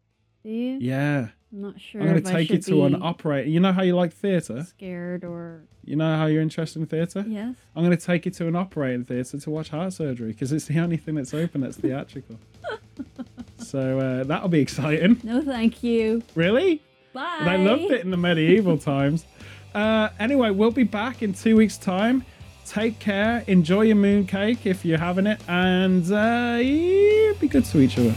Do you? Yeah. I'm not sure. I'm going to take you to an be operator. You know how you like theatre? Scared or You know how you're interested in theatre? yes? I'm going to take you to an operating theatre to watch heart surgery because it's the only thing that's open that's theatrical. so uh, that'll be exciting. No, thank you. Really? Bye. They loved it in the medieval times. Uh, anyway, we'll be back in two weeks' time. Take care. Enjoy your mooncake if you're having it. And uh, yeah, be good to each other.